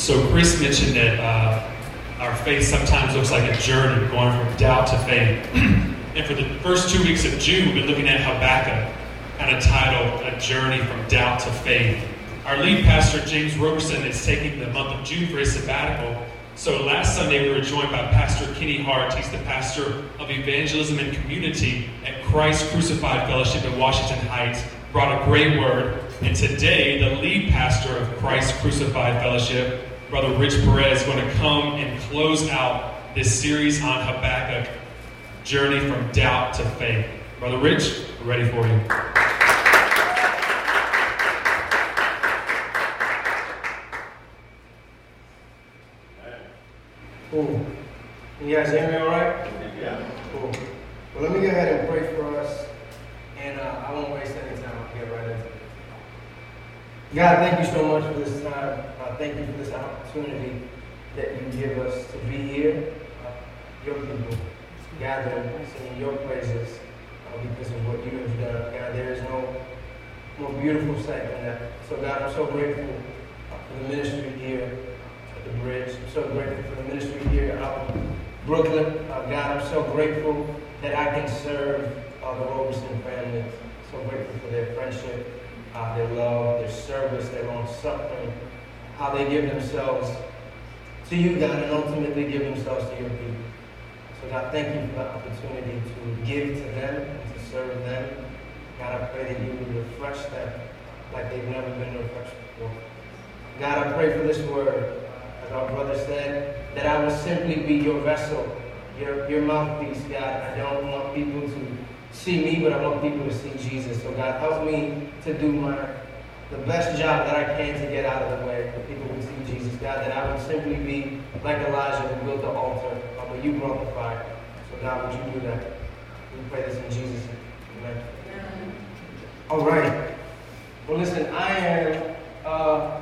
So Chris mentioned that uh, our faith sometimes looks like a journey going from doubt to faith. and for the first two weeks of June, we've been looking at Habakkuk, kind of titled A Journey from Doubt to Faith. Our lead pastor, James Roberson, is taking the month of June for his sabbatical. So last Sunday, we were joined by Pastor Kenny Hart. He's the pastor of evangelism and community at Christ Crucified Fellowship in Washington Heights. Brought a great word. And today, the lead pastor of Christ Crucified Fellowship, Brother Rich Perez, is going to come and close out this series on Habakkuk, Journey from Doubt to Faith. Brother Rich, we're ready for you. Cool. You guys hear me all right? Yeah. Cool. Well, let me go ahead and pray for us, and uh, I won't waste any time. I'll get right into it. God, thank you so much for this time. Uh, thank you for this opportunity that you give us to be here, uh, your people, gathered, singing your praises uh, because of what you have done. God, there is no more beautiful sight than that. So, God, I'm so grateful for the ministry here at the bridge. I'm so grateful for the ministry here out in Brooklyn. Uh, God, I'm so grateful that I can serve the Roberson family. So grateful for their friendship, their love, their service, their long suffering, how they give themselves to you, God, and ultimately give themselves to your people. So God, thank you for the opportunity to give to them and to serve them. God, I pray that you would refresh them like they've never been refreshed before. God, I pray for this word, as our brother said, that I will simply be your vessel, your, your mouthpiece, God. I don't want people to see me, but I want people to see Jesus. So God, help me to do my the best job that I can to get out of the way that people can see Jesus. God, that I would simply be like Elijah who built the altar, but you brought the fire. So God, would you do that? We pray this in Jesus' name. Amen. All right. Well, listen, I am uh,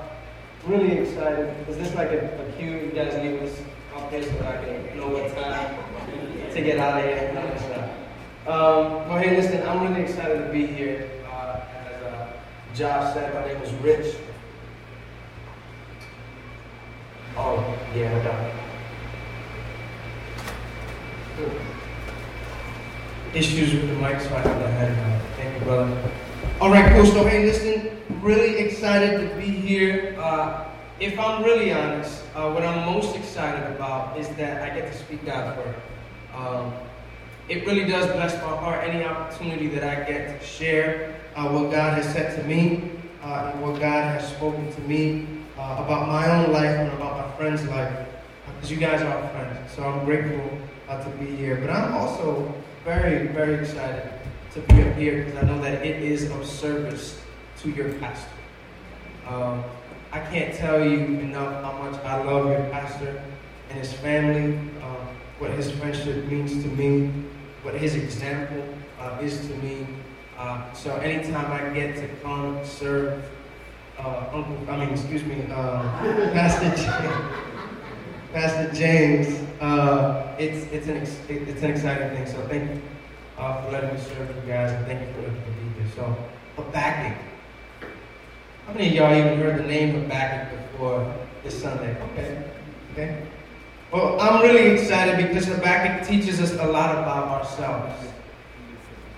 really excited. Is this like a, a cue? You guys leave this up so I can know what time to get out of here? Um, well, hey, listen, I'm really excited to be here. Uh, as uh, Josh said, my name is Rich. Oh, yeah, no doubt. Issues with the mic, so I have the head. Thank you, brother. All right, cool. So, hey, listen, really excited to be here. Uh, if I'm really honest, uh, what I'm most excited about is that I get to speak God's word. Um, it really does bless my heart any opportunity that I get to share uh, what God has said to me uh, and what God has spoken to me uh, about my own life and about my friends' life. Because you guys are friends, so I'm grateful uh, to be here. But I'm also very, very excited to be up here because I know that it is of service to your pastor. Um, I can't tell you enough how much I love your pastor and his family, uh, what his friendship means to me, what his example uh, is to me. Uh, so anytime I get to come serve uh, Uncle, I mean, excuse me, uh, Pastor James, Pastor James, uh, it's it's an ex- it's an exciting thing. So thank you uh, for letting me serve you guys, and thank you for letting me be here. So Habakkuk. How many of y'all even heard the name of Habakkuk before this Sunday? Okay, okay. Well, I'm really excited because Habakkuk teaches us a lot about ourselves.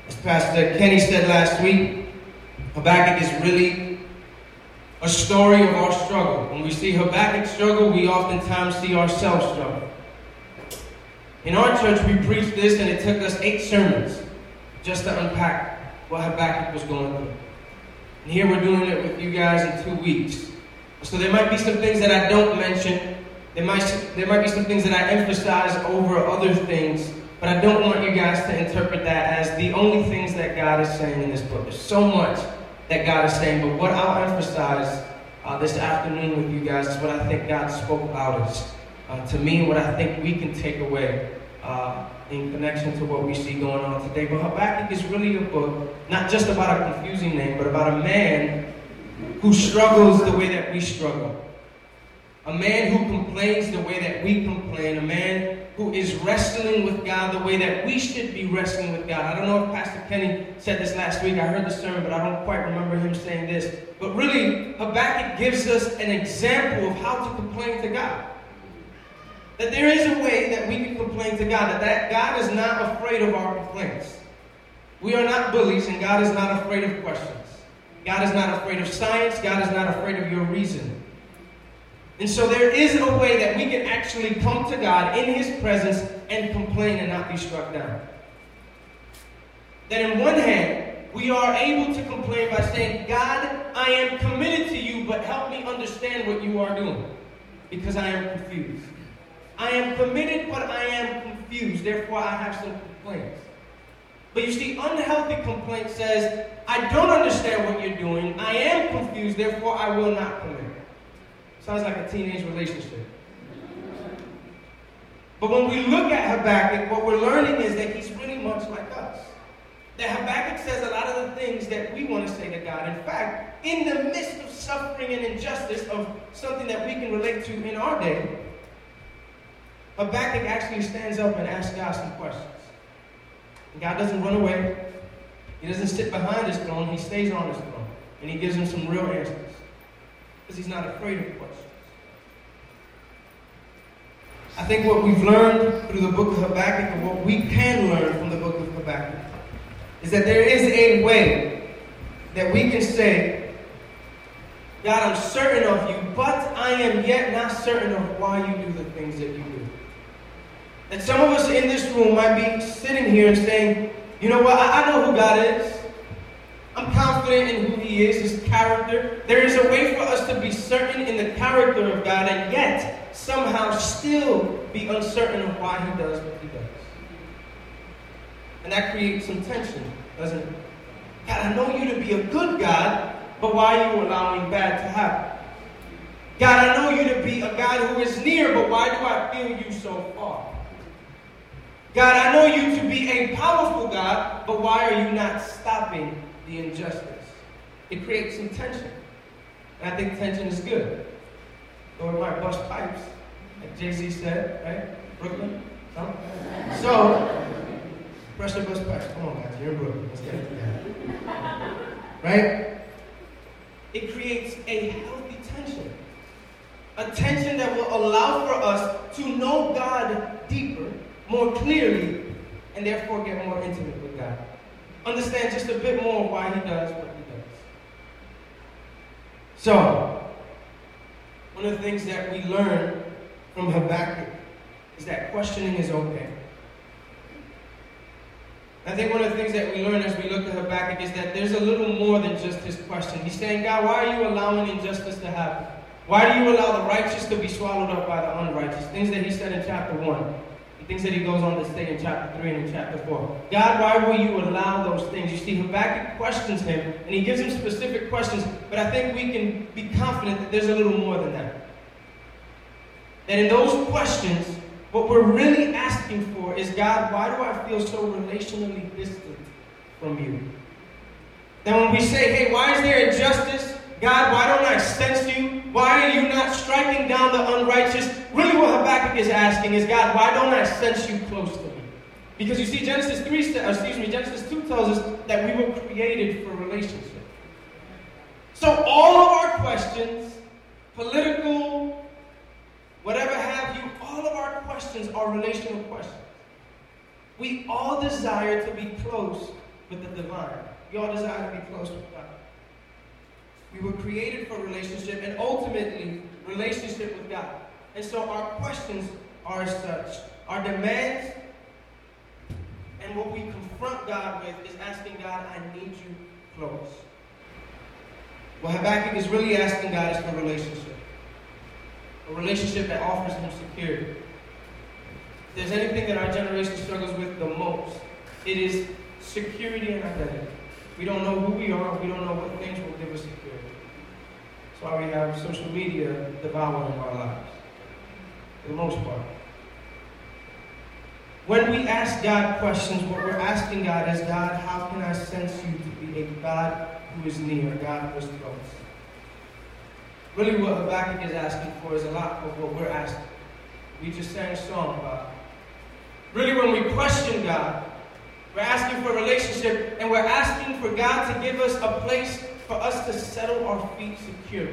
As Pastor Kenny said last week, Habakkuk is really a story of our struggle. When we see Habakkuk struggle, we oftentimes see ourselves struggle. In our church, we preached this, and it took us eight sermons just to unpack what Habakkuk was going through. And here we're doing it with you guys in two weeks. So there might be some things that I don't mention. There might, there might be some things that I emphasize over other things, but I don't want you guys to interpret that as the only things that God is saying in this book. There's so much that God is saying, but what I'll emphasize uh, this afternoon with you guys is what I think God spoke about us. Uh, to me, what I think we can take away uh, in connection to what we see going on today. But Habakkuk is really a book, not just about a confusing name, but about a man who struggles the way that we struggle. A man who complains the way that we complain, a man who is wrestling with God the way that we should be wrestling with God. I don't know if Pastor Kenny said this last week. I heard the sermon, but I don't quite remember him saying this. But really, Habakkuk gives us an example of how to complain to God. That there is a way that we can complain to God, that, that God is not afraid of our complaints. We are not bullies, and God is not afraid of questions. God is not afraid of science. God is not afraid of your reason. And so there is a way that we can actually come to God in His presence and complain and not be struck down. That in one hand, we are able to complain by saying, God, I am committed to you, but help me understand what you are doing because I am confused. I am committed, but I am confused. Therefore, I have some complaints. But you see, unhealthy complaint says, I don't understand what you're doing. I am confused, therefore I will not commit. Sounds like a teenage relationship. But when we look at Habakkuk, what we're learning is that he's really much like us. That Habakkuk says a lot of the things that we want to say to God. In fact, in the midst of suffering and injustice of something that we can relate to in our day, Habakkuk actually stands up and asks God some questions. And God doesn't run away. He doesn't sit behind his throne. He stays on his throne. And he gives him some real answers. Because he's not afraid of questions. I think what we've learned through the book of Habakkuk and what we can learn from the book of Habakkuk is that there is a way that we can say, God, I'm certain of you, but I am yet not certain of why you do the things that you do. And some of us in this room might be sitting here and saying, you know what, I, I know who God is. I'm confident in who He is, His character. There is a way for us to be certain in the character of God and yet somehow still be uncertain of why He does what He does. And that creates some tension, doesn't it? God, I know you to be a good God, but why are you allowing bad to happen? God, I know you to be a God who is near, but why do I feel you so far? God, I know you to be a powerful God, but why are you not stopping the injustice? It creates some tension. And I think tension is good. Or it might bust pipes, like Jay Z said, right? Brooklyn? No? So, pressure bust pipes. Come on, guys, you're in Brooklyn. Let's get it together. Right? It creates a healthy tension. A tension that will allow for us to know God deeper more clearly and therefore get more intimate with God. Understand just a bit more why he does what he does. So, one of the things that we learn from Habakkuk is that questioning is okay. I think one of the things that we learn as we look at Habakkuk is that there's a little more than just his question. He's saying, God, why are you allowing injustice to happen? Why do you allow the righteous to be swallowed up by the unrighteous? Things that he said in chapter 1 things that he goes on to say in chapter 3 and in chapter 4. God, why will you allow those things? You see, Habakkuk questions him, and he gives him specific questions, but I think we can be confident that there's a little more than that. That in those questions, what we're really asking for is, God, why do I feel so relationally distant from you? That when we say, hey, why is there injustice? God, why don't I sense you? Why are you not striking down the unrighteous? Really, what Habakkuk is asking is, God, why don't I sense you close to me? Because you see, Genesis 3, uh, excuse me, Genesis 2 tells us that we were created for relationship. So all of our questions, political, whatever have you, all of our questions are relational questions. We all desire to be close with the divine. We all desire to be close with God. We were created for relationship and ultimately relationship with God. And so our questions are as such. Our demands and what we confront God with is asking God, I need you close. What Habakkuk is really asking God is for relationship. A relationship that offers him security. If there's anything that our generation struggles with the most, it is security and identity. We don't know who we are. We don't know what things will give us security. Why we have social media devouring our lives, for the most part. When we ask God questions, what we're asking God is, God, how can I sense you to be a God who is near, God who is close? Really, what Habakkuk is asking for is a lot of what we're asking. We just sang a song about it. Really, when we question God, we're asking for a relationship and we're asking for God to give us a place for us to settle our feet secure.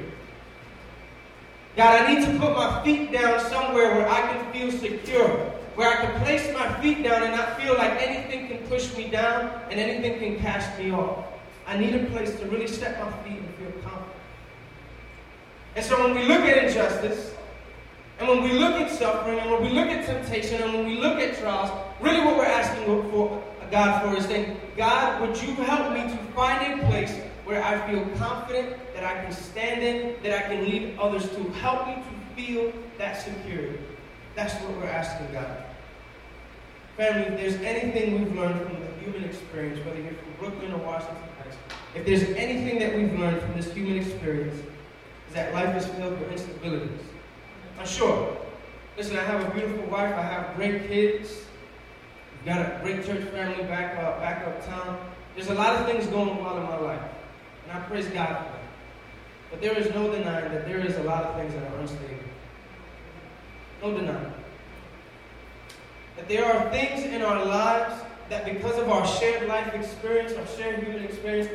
God, I need to put my feet down somewhere where I can feel secure, where I can place my feet down and not feel like anything can push me down and anything can cast me off. I need a place to really set my feet and feel confident. And so when we look at injustice, and when we look at suffering, and when we look at temptation, and when we look at trials, really what we're asking for God for is saying, God, would you help me to find a place where I feel confident that I can stand in, that I can lead others to. Help me to feel that security. That's what we're asking God. Family, if there's anything we've learned from the human experience, whether you're from Brooklyn or Washington Heights, if there's anything that we've learned from this human experience, is that life is filled with instabilities. I'm sure. Listen, I have a beautiful wife. I have great kids. We've got a great church family back, uh, up, back uptown. There's a lot of things going on in my life. And I praise God for that. But there is no denying that there is a lot of things that are unstable. No denying. That there are things in our lives that because of our shared life experience, our shared human experience,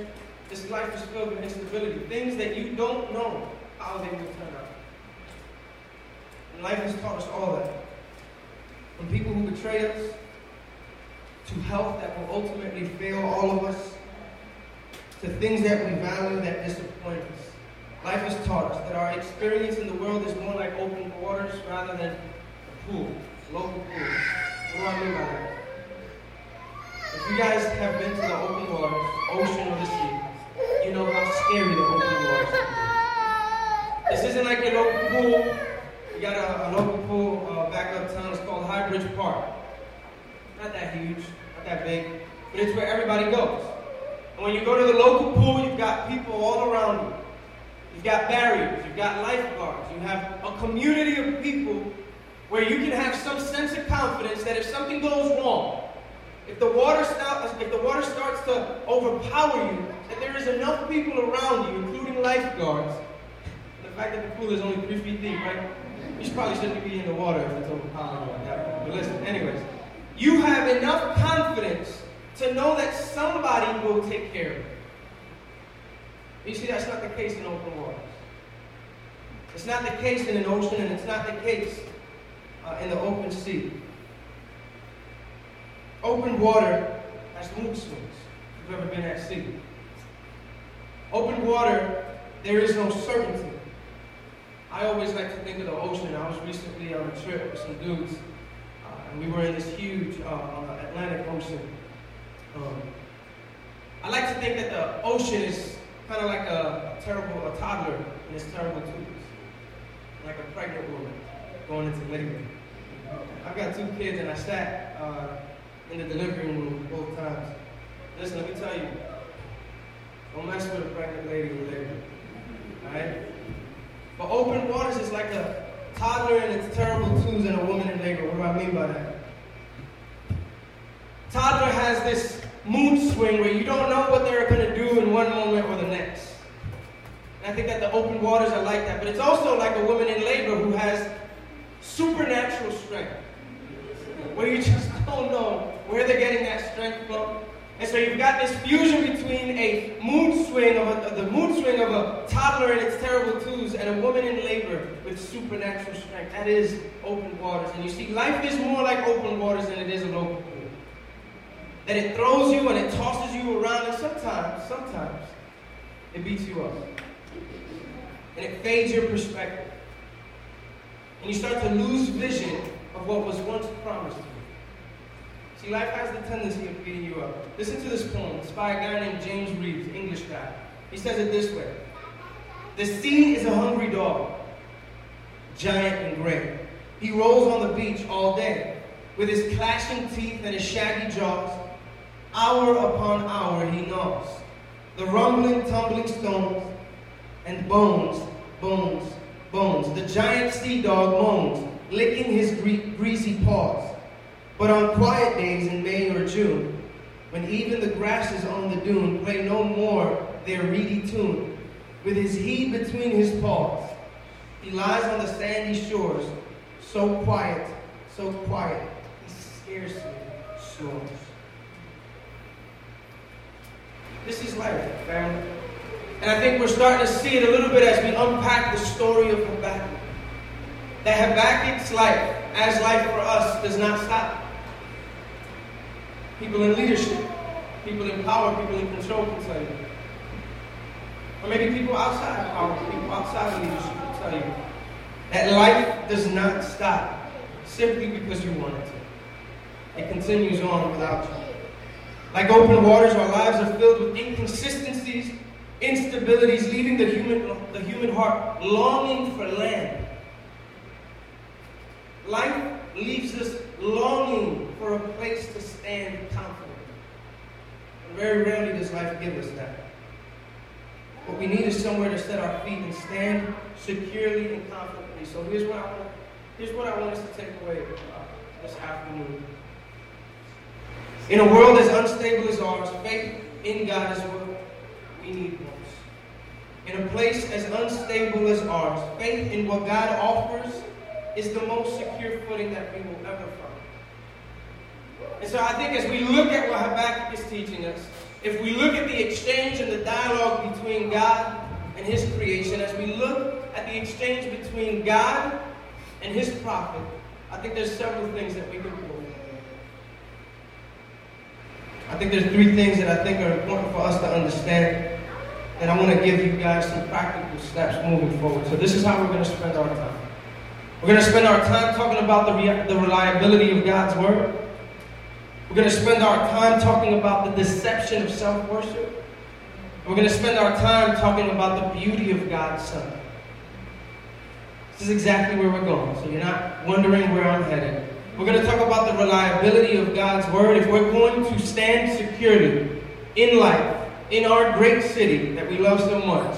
this life is filled with instability. Things that you don't know how they will turn out. And life has taught us all that. From people who betray us, to health that will ultimately fail all of us, to things that we value that disappoint us. Life has taught us that our experience in the world is more like open waters rather than a pool, a local pool. What do I mean by that? If you guys have been to the open waters, ocean or the sea, you know how scary the open waters be. This isn't like a local pool. We got a, a local pool uh, back uptown. It's called Highbridge Park. Not that huge, not that big, but it's where everybody goes. And when you go to the local pool, you've got people all around you. You've got barriers, you've got lifeguards, you have a community of people where you can have some sense of confidence that if something goes wrong, if the water starts, if the water starts to overpower you, that there is enough people around you, including lifeguards. The fact that the pool is only three feet deep, right? You probably shouldn't be in the water if it's overpowering you at that. But listen, anyways, you have enough confidence to know that somebody will take care of it. You see, that's not the case in open waters. It's not the case in an ocean, and it's not the case uh, in the open sea. Open water has mood swings. If you've ever been at sea. Open water, there is no certainty. I always like to think of the ocean. I was recently on a trip with some dudes, uh, and we were in this huge uh, Atlantic Ocean um, I like to think that the ocean is kind of like a terrible, a toddler in its terrible twos, like a pregnant woman going into labor. I've got two kids, and I sat uh, in the delivery room both times. Listen, let me tell you, don't mess with a pregnant lady in labor, all right? But open waters is like a toddler in its terrible twos and a woman in labor. What do I mean by that? Toddler has this mood swing where you don't know what they're going to do in one moment or the next. And I think that the open waters are like that. But it's also like a woman in labor who has supernatural strength. Where you just don't know where they're getting that strength from. And so you've got this fusion between a mood swing of a, the mood swing of a toddler in its terrible twos and a woman in labor with supernatural strength. That is open waters. And you see, life is more like open waters than it is a local pool that it throws you and it tosses you around, and sometimes, sometimes, it beats you up. And it fades your perspective. And you start to lose vision of what was once promised to you. See, life has the tendency of beating you up. Listen to this poem. It's by a guy named James Reeves, English guy. He says it this way The sea is a hungry dog, giant and gray. He rolls on the beach all day with his clashing teeth and his shaggy jaws. Hour upon hour he gnaws. The rumbling, tumbling stones and bones, bones, bones. The giant sea dog moans, licking his gre- greasy paws. But on quiet days in May or June, when even the grasses on the dune play no more their reedy tune, with his heat between his paws. He lies on the sandy shores, so quiet, so quiet, he scarcely snores. This is life, family. And I think we're starting to see it a little bit as we unpack the story of Habakkuk. That Habakkuk's life, as life for us, does not stop. People in leadership, people in power, people in control can tell you. Or maybe people outside power, people outside of leadership can tell you that life does not stop simply because you want it to. It continues on without you. Like open waters, our lives are filled with inconsistencies, instabilities, leaving the human, the human heart longing for land. Life leaves us longing for a place to stand confident. And very rarely does life give us that. What we need is somewhere to set our feet and stand securely and confidently. So here's what I want, here's what I want us to take away uh, this afternoon. In a world as unstable as ours, faith in God is what we need most. In a place as unstable as ours, faith in what God offers is the most secure footing that we will ever find. And so I think as we look at what Habakkuk is teaching us, if we look at the exchange and the dialogue between God and his creation, as we look at the exchange between God and his prophet, I think there's several things that we can I think there's three things that I think are important for us to understand. And I want to give you guys some practical steps moving forward. So this is how we're going to spend our time. We're going to spend our time talking about the, re- the reliability of God's word. We're going to spend our time talking about the deception of self worship. We're going to spend our time talking about the beauty of God's Son. This is exactly where we're going, so you're not wondering where I'm headed. We're going to talk about the reliability of God's Word. If we're going to stand securely in life, in our great city that we love so much,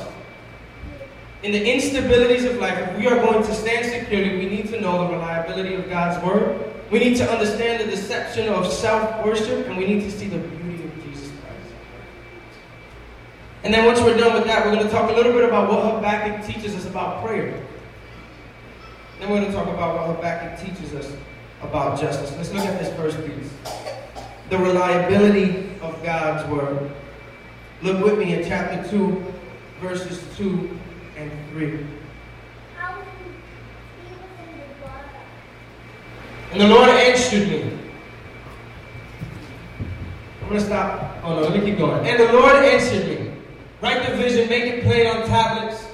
in the instabilities of life, if we are going to stand securely, we need to know the reliability of God's Word. We need to understand the deception of self worship, and we need to see the beauty of Jesus Christ. And then once we're done with that, we're going to talk a little bit about what Habakkuk teaches us about prayer. Then we're going to talk about what Habakkuk teaches us about justice. Let's look at this first piece the reliability of God's Word. Look with me in chapter 2, verses 2 and 3. And the Lord answered me. I'm going to stop. Oh no, let me keep going. And the Lord answered me. Write the vision, make it plain on tablets,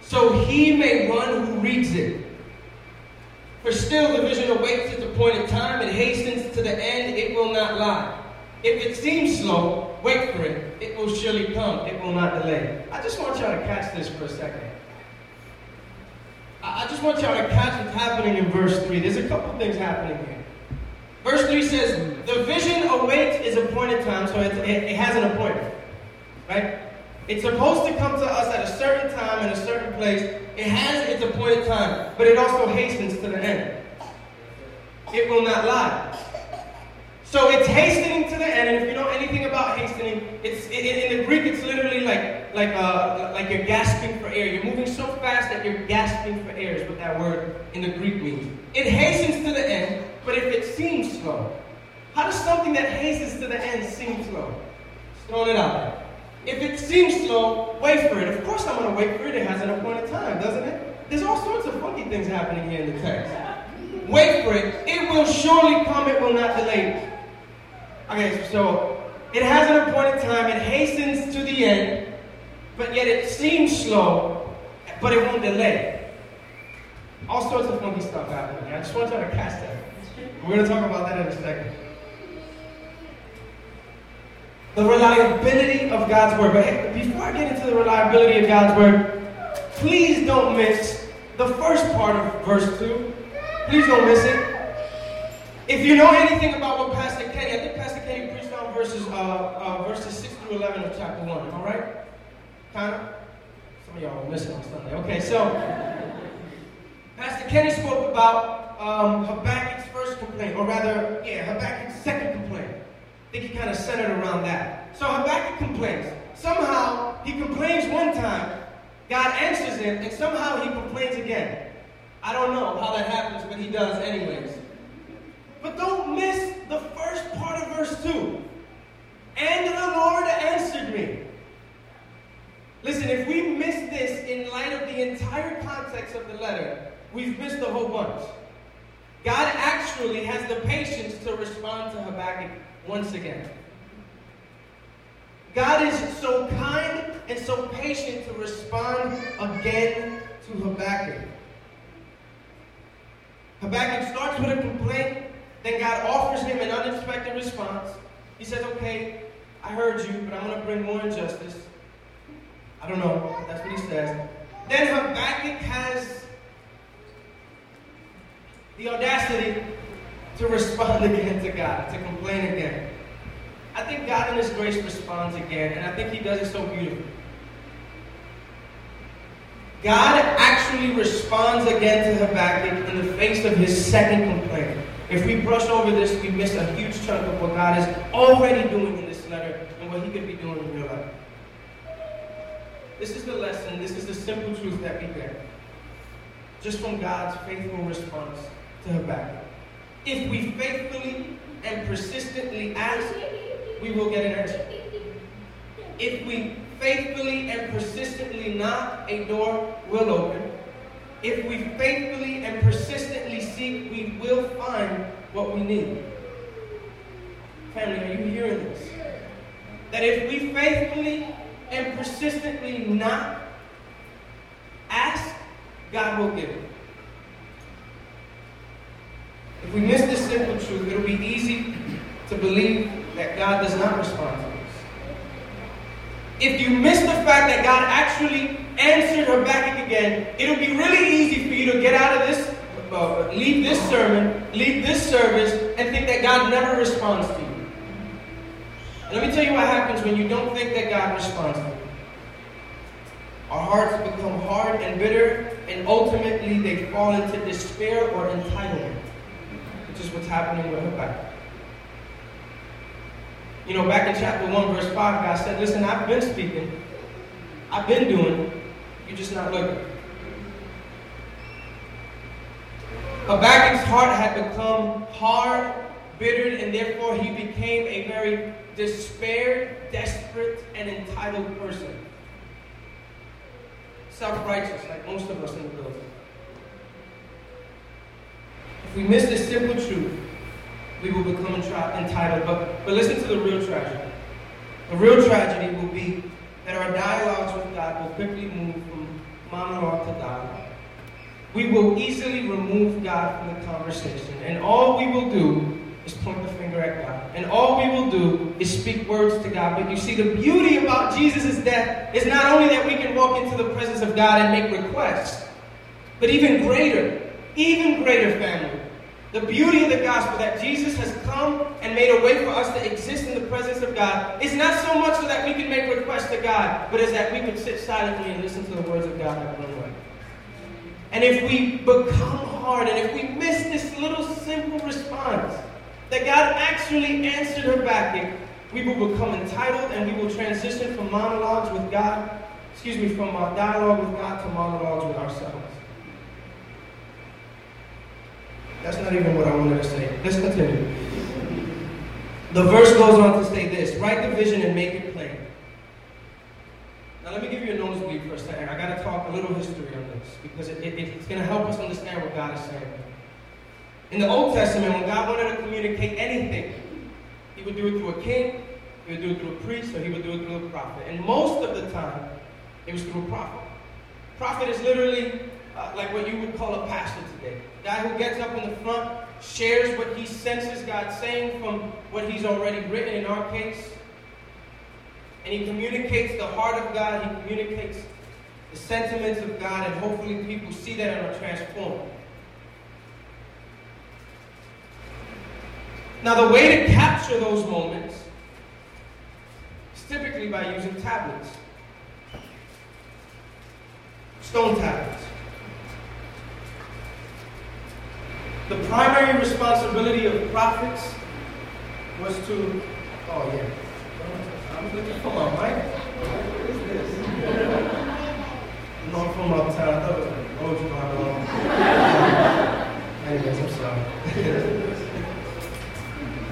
so he may run who reads it. For still the vision awaits its appointed time, it hastens to the end, it will not lie. If it seems slow, wait for it. It will surely come, it will not delay. I just want y'all to catch this for a second. I just want y'all to catch what's happening in verse 3. There's a couple things happening here. Verse 3 says, The vision awaits its appointed time, so it, it, it has an appointment. Right? It's supposed to come to us at a certain time in a certain place. It has its appointed time, but it also hastens to the end. It will not lie. So it's hastening to the end, and if you know anything about hastening, it's in, in the Greek it's literally like like uh, like you're gasping for air. You're moving so fast that you're gasping for air is what that word in the Greek means. It hastens to the end, but if it seems slow, how does something that hastens to the end seem slow? Just throwing it out there. If it seems slow, wait for it. Of course I'm going to wait for it. It has an appointed time, doesn't it? There's all sorts of funky things happening here in the text. Wait for it. It will surely come. It will not delay. Okay, so it has an appointed time. It hastens to the end, but yet it seems slow, but it won't delay. All sorts of funky stuff happening. I just want you to catch that. We're going to talk about that in a second. The reliability of God's word. But before I get into the reliability of God's word, please don't miss the first part of verse 2. Please don't miss it. If you know anything about what Pastor Kenny, I think Pastor Kenny preached on verses uh, uh, verses 6 through 11 of chapter 1. Am I right? Kind of? Some of y'all are missing on Sunday. Okay, so Pastor Kenny spoke about um, Habakkuk's first complaint, or rather, yeah, Habakkuk's second complaint. I think he kind of centered around that. So Habakkuk complains. Somehow, he complains one time, God answers him, and somehow he complains again. I don't know how that happens, but he does anyways. But don't miss the first part of verse 2. And the Lord answered me. Listen, if we miss this in light of the entire context of the letter, we've missed a whole bunch. God actually has the patience to respond to Habakkuk once again. God is so kind and so patient to respond again to Habakkuk. Habakkuk starts with a complaint, then God offers him an unexpected response. He says, Okay, I heard you, but I'm going to bring more injustice. I don't know. That's what he says. Then Habakkuk has the audacity to respond again to God, to complain again. I think God in His grace responds again, and I think He does it so beautifully. God actually responds again to Habakkuk in the face of his second complaint. If we brush over this, we miss a huge chunk of what God is already doing in this letter and what He could be doing in your life. This is the lesson, this is the simple truth that we get. Just from God's faithful response to Habakkuk. If we faithfully and persistently ask, we will get an answer. If we faithfully and persistently knock, a door will open. If we faithfully and persistently seek, we will find what we need. Family, are you hearing this? That if we faithfully and persistently knock, ask, God will give. If we miss this simple truth, it'll be easy to believe that God does not respond to us. If you miss the fact that God actually answered her back again, it'll be really easy for you to get out of this, uh, leave this sermon, leave this service, and think that God never responds to you. Let me tell you what happens when you don't think that God responds to you. Our hearts become hard and bitter, and ultimately they fall into despair or entitlement, is what's happening with Habakkuk. You know, back in chapter 1, verse 5, God said, Listen, I've been speaking, I've been doing, you're just not looking. Habakkuk's heart had become hard, bittered, and therefore he became a very despaired, desperate, and entitled person. Self righteous, like most of us in the building. If we miss this simple truth, we will become entitled. But, but listen to the real tragedy. The real tragedy will be that our dialogues with God will quickly move from monologue to dialogue. We will easily remove God from the conversation, and all we will do is point the finger at God. And all we will do is speak words to God. But you see, the beauty about Jesus' death is not only that we can walk into the presence of God and make requests, but even greater, even greater family the beauty of the gospel that Jesus has come and made a way for us to exist in the presence of God is not so much so that we can make requests to God, but is that we can sit silently and listen to the words of God one way. And if we become hard and if we miss this little simple response that God actually answered her back, we will become entitled and we will transition from monologues with God, excuse me, from dialogue with God to monologues with ourselves. That's not even what I wanted to say. Let's continue. The verse goes on to say this Write the vision and make it plain. Now, let me give you a nosebleed for a second. I got to talk a little history on this because it, it, it's going to help us understand what God is saying. In the Old Testament, when God wanted to communicate anything, He would do it through a king, He would do it through a priest, or He would do it through a prophet. And most of the time, it was through a prophet. Prophet is literally uh, like what you would call a pastor today. Guy who gets up in the front, shares what he senses God saying from what he's already written in our case. And he communicates the heart of God, he communicates the sentiments of God, and hopefully people see that and are transformed. Now, the way to capture those moments is typically by using tablets, stone tablets. The primary responsibility of prophets was to, oh yeah, I'm looking for my mic. What is this? I'm from uptown. I thought it was like, oh, know, Anyways, I'm sorry.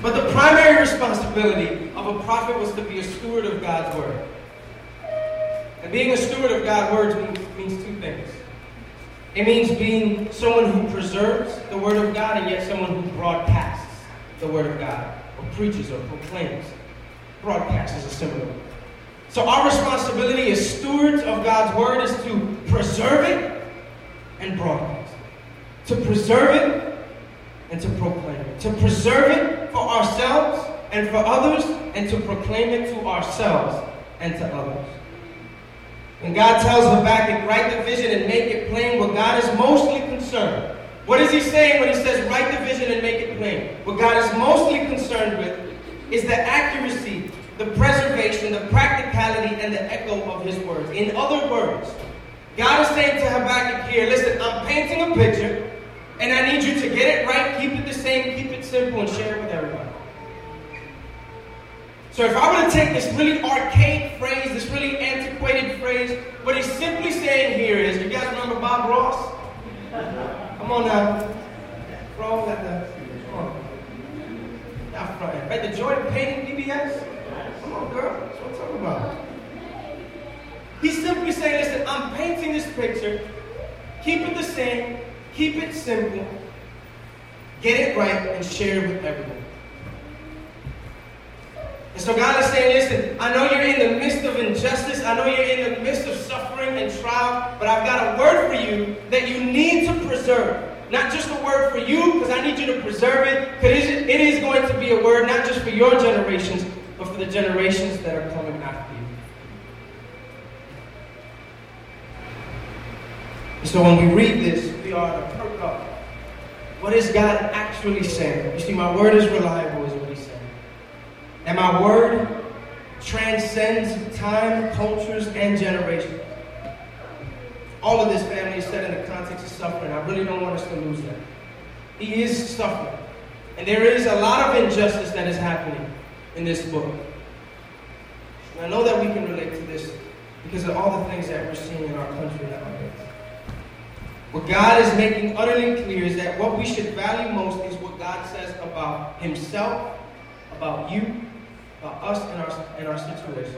but the primary responsibility of a prophet was to be a steward of God's word. And being a steward of God's word means two things. It means being someone who preserves the word of God and yet someone who broadcasts the word of God, or preaches or proclaims. Broadcasts is a similar word. So our responsibility as stewards of God's word is to preserve it and broadcast. To preserve it and to proclaim it. To preserve it for ourselves and for others, and to proclaim it to ourselves and to others. When God tells Habakkuk, write the vision and make it plain, what God is mostly concerned. What is he saying when he says, write the vision and make it plain? What God is mostly concerned with is the accuracy, the preservation, the practicality, and the echo of his words. In other words, God is saying to Habakkuk here, listen, I'm painting a picture, and I need you to get it right, keep it the same, keep it simple, and share it with everybody. So if I were to take this really archaic phrase, this really antiquated phrase, what he's simply saying here is, you guys remember Bob Ross? Come on now. Roll at the, uh, come on. Not front. Right, the Joy of Painting PBS? Come on, girl. That's what I'm talking about. He's simply saying, listen, I'm painting this picture. Keep it the same. Keep it simple. Get it right and share it with everyone. And so God is saying, listen, I know you're in the midst of injustice. I know you're in the midst of suffering and trial, but I've got a word for you that you need to preserve. Not just a word for you, because I need you to preserve it, because it is going to be a word not just for your generations, but for the generations that are coming after you. And so when we read this, we are to perk up. What is God actually saying? You see, my word is reliable, is. And my word transcends time, cultures, and generations. All of this, family, is set in the context of suffering. I really don't want us to lose that. He is suffering. And there is a lot of injustice that is happening in this book. And I know that we can relate to this because of all the things that we're seeing in our country nowadays. What God is making utterly clear is that what we should value most is what God says about Himself, about you, us and our, and our situation.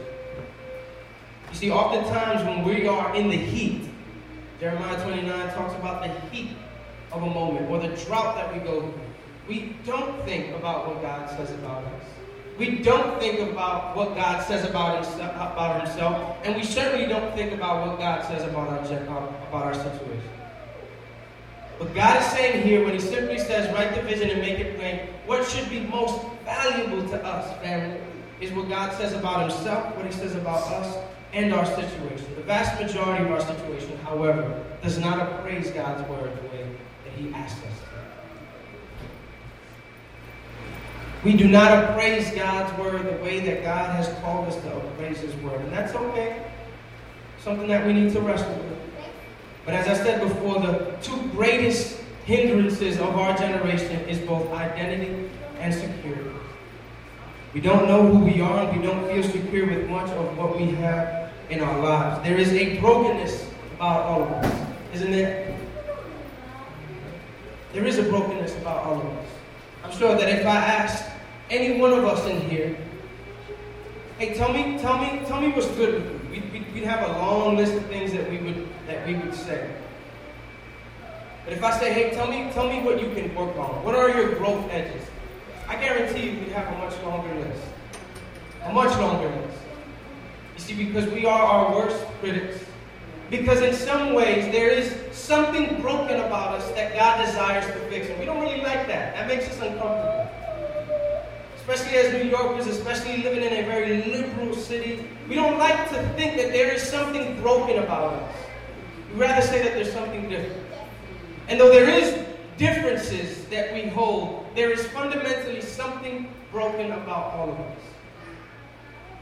You see, oftentimes when we are in the heat, Jeremiah 29 talks about the heat of a moment or the drought that we go through. We don't think about what God says about us. We don't think about what God says about himself, about himself, and we certainly don't think about what God says about our, about our situation. But God is saying here, when He simply says, write the vision and make it plain, what should be most valuable to us, family, is what God says about Himself, what He says about us, and our situation. The vast majority of our situation, however, does not appraise God's word the way that He asks us to. We do not appraise God's word the way that God has called us to appraise His word. And that's okay. Something that we need to wrestle with. But as I said before, the two greatest hindrances of our generation is both identity and security. We don't know who we are, and we don't feel secure with much of what we have in our lives. There is a brokenness about all of us, isn't there? There is a brokenness about all of us. I'm sure that if I asked any one of us in here, hey, tell me, tell me, tell me what's good with you. We'd, we'd, we'd have a long list of things that we would that we would say. But if I say, hey, tell me, tell me what you can work on. What are your growth edges? I guarantee you we'd have a much longer list. A much longer list. You see, because we are our worst critics. Because in some ways there is something broken about us that God desires to fix. And we don't really like that. That makes us uncomfortable. Especially as New Yorkers, especially living in a very liberal city, we don't like to think that there is something broken about us. We'd rather say that there's something different. And though there is differences that we hold, there is fundamentally something broken about all of us.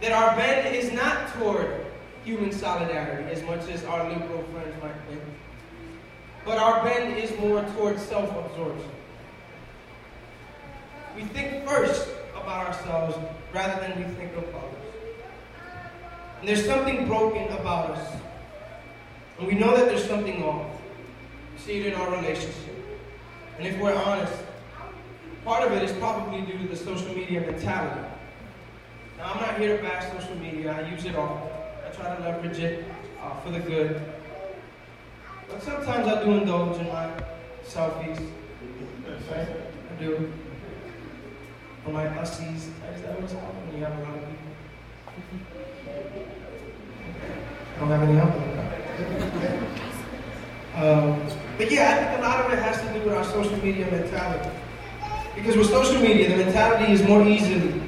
That our bend is not toward human solidarity as much as our liberal friends might think, but our bend is more toward self absorption. We think first about ourselves rather than we think of others. And there's something broken about us And we know that there's something. We see it in our relationship. And if we're honest, part of it is probably due to the social media mentality. Now, I'm not here to bash social media. I use it all. I try to leverage it uh, for the good. But sometimes I do indulge in my selfies. I do. For my ussies. Is that what it's called when you have a lot of people? I don't have any help with that. um, but yeah, I think a lot of it has to do with our social media mentality. Because with social media, the mentality is more easily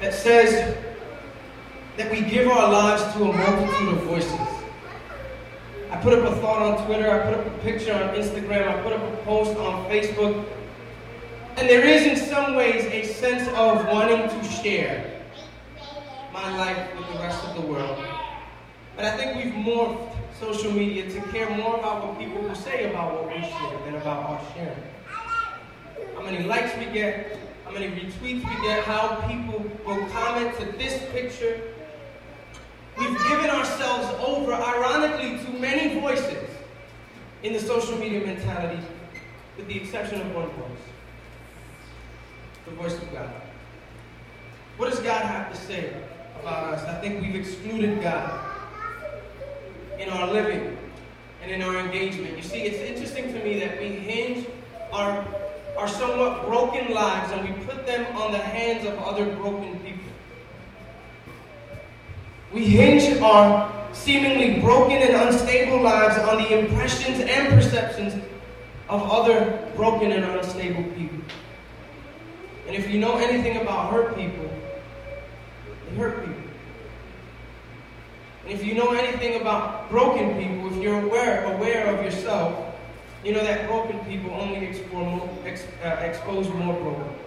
that says that we give our lives to a multitude of voices. I put up a thought on Twitter, I put up a picture on Instagram, I put up a post on Facebook, and there is in some ways a sense of wanting to share my life with the rest of the world. But I think we've morphed social media to care more about what people will say about what we share than about our sharing. How many likes we get, how many retweets we get, how people will comment to this picture. We've given ourselves over, ironically, to many voices in the social media mentality, with the exception of one voice the voice of God. What does God have to say about us? I think we've excluded God in our living and in our engagement. You see, it's interesting to me that we hinge our, our somewhat broken lives and we put them on the hands of other broken people. We hinge our seemingly broken and unstable lives on the impressions and perceptions of other broken and unstable people. And if you know anything about hurt people, they hurt people. And if you know anything about broken people, if you're aware, aware of yourself, you know that broken people only more, ex, uh, expose more brokenness.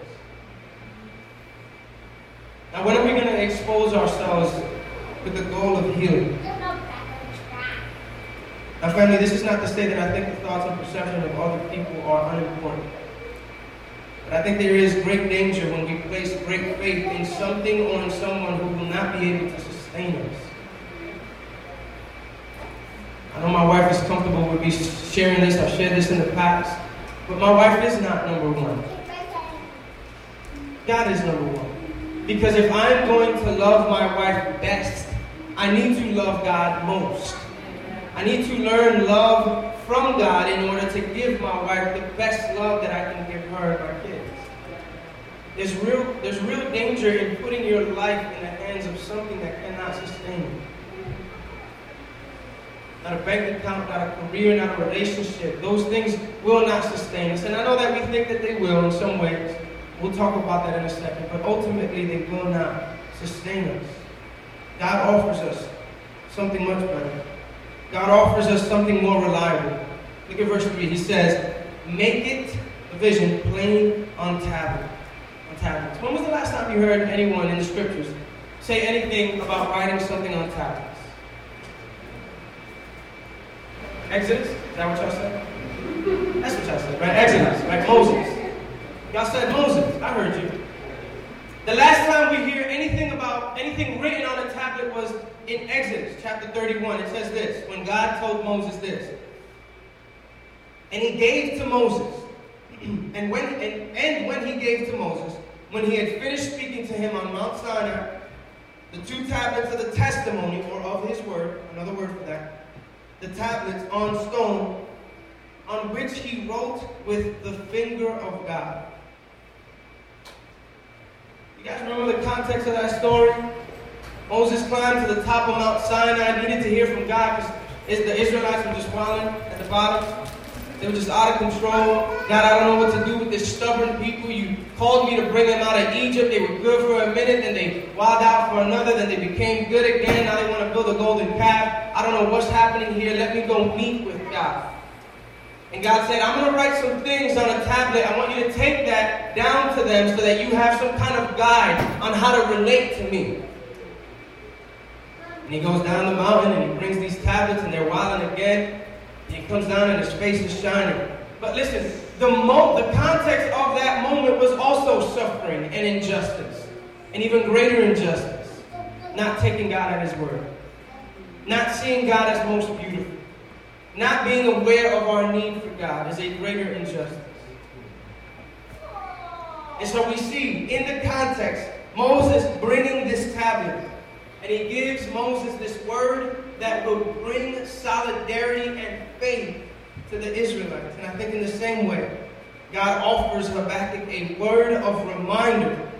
Now, when are we going to expose ourselves with the goal of healing? Now, family, this is not to say that I think the thoughts and perception of other people are unimportant. But I think there is great danger when we place great faith in something or in someone who will not be able to sustain us. I know my wife is comfortable with me sharing this. I've shared this in the past. But my wife is not number one. God is number one. Because if I'm going to love my wife best, I need to love God most. I need to learn love from God in order to give my wife the best love that I can give her and my kids. There's real, there's real danger in putting your life in the hands of something that cannot sustain you not a bank account, not a career, not a relationship. Those things will not sustain us. And I know that we think that they will in some ways. We'll talk about that in a second. But ultimately, they will not sustain us. God offers us something much better. God offers us something more reliable. Look at verse 3. He says, Make it, the vision, plain on tablet. On tablets. When was the last time you heard anyone in the scriptures say anything about writing something on tablets? Exodus? Is that what y'all said? That's what y'all said, right? Exodus, right? Moses. Y'all said Moses. I heard you. The last time we hear anything about anything written on a tablet was in Exodus chapter 31. It says this when God told Moses this. And he gave to Moses, and when and, and when he gave to Moses, when he had finished speaking to him on Mount Sinai, the two tablets of the testimony, or of his word, another word for that, the tablets on stone on which he wrote with the finger of God. You guys remember the context of that story? Moses climbed to the top of Mount Sinai, needed to hear from God because the Israelites were just wilding at the bottom. They were just out of control. God, I don't know what to do with this stubborn people. You called me to bring them out of Egypt. They were good for a minute, then they wild out for another, then they became good again. Now they want to build a golden calf. I don't know what's happening here. Let me go meet with God. And God said, I'm going to write some things on a tablet. I want you to take that down to them so that you have some kind of guide on how to relate to me. And he goes down the mountain and he brings these tablets and they're wilding again. Comes down and his face is shining. But listen, the, mo- the context of that moment was also suffering and injustice, and even greater injustice. Not taking God at his word, not seeing God as most beautiful, not being aware of our need for God is a greater injustice. And so we see in the context Moses bringing this tablet, and he gives Moses this word that will bring solidarity and faith to the Israelites. And I think in the same way, God offers Habakkuk a word of reminder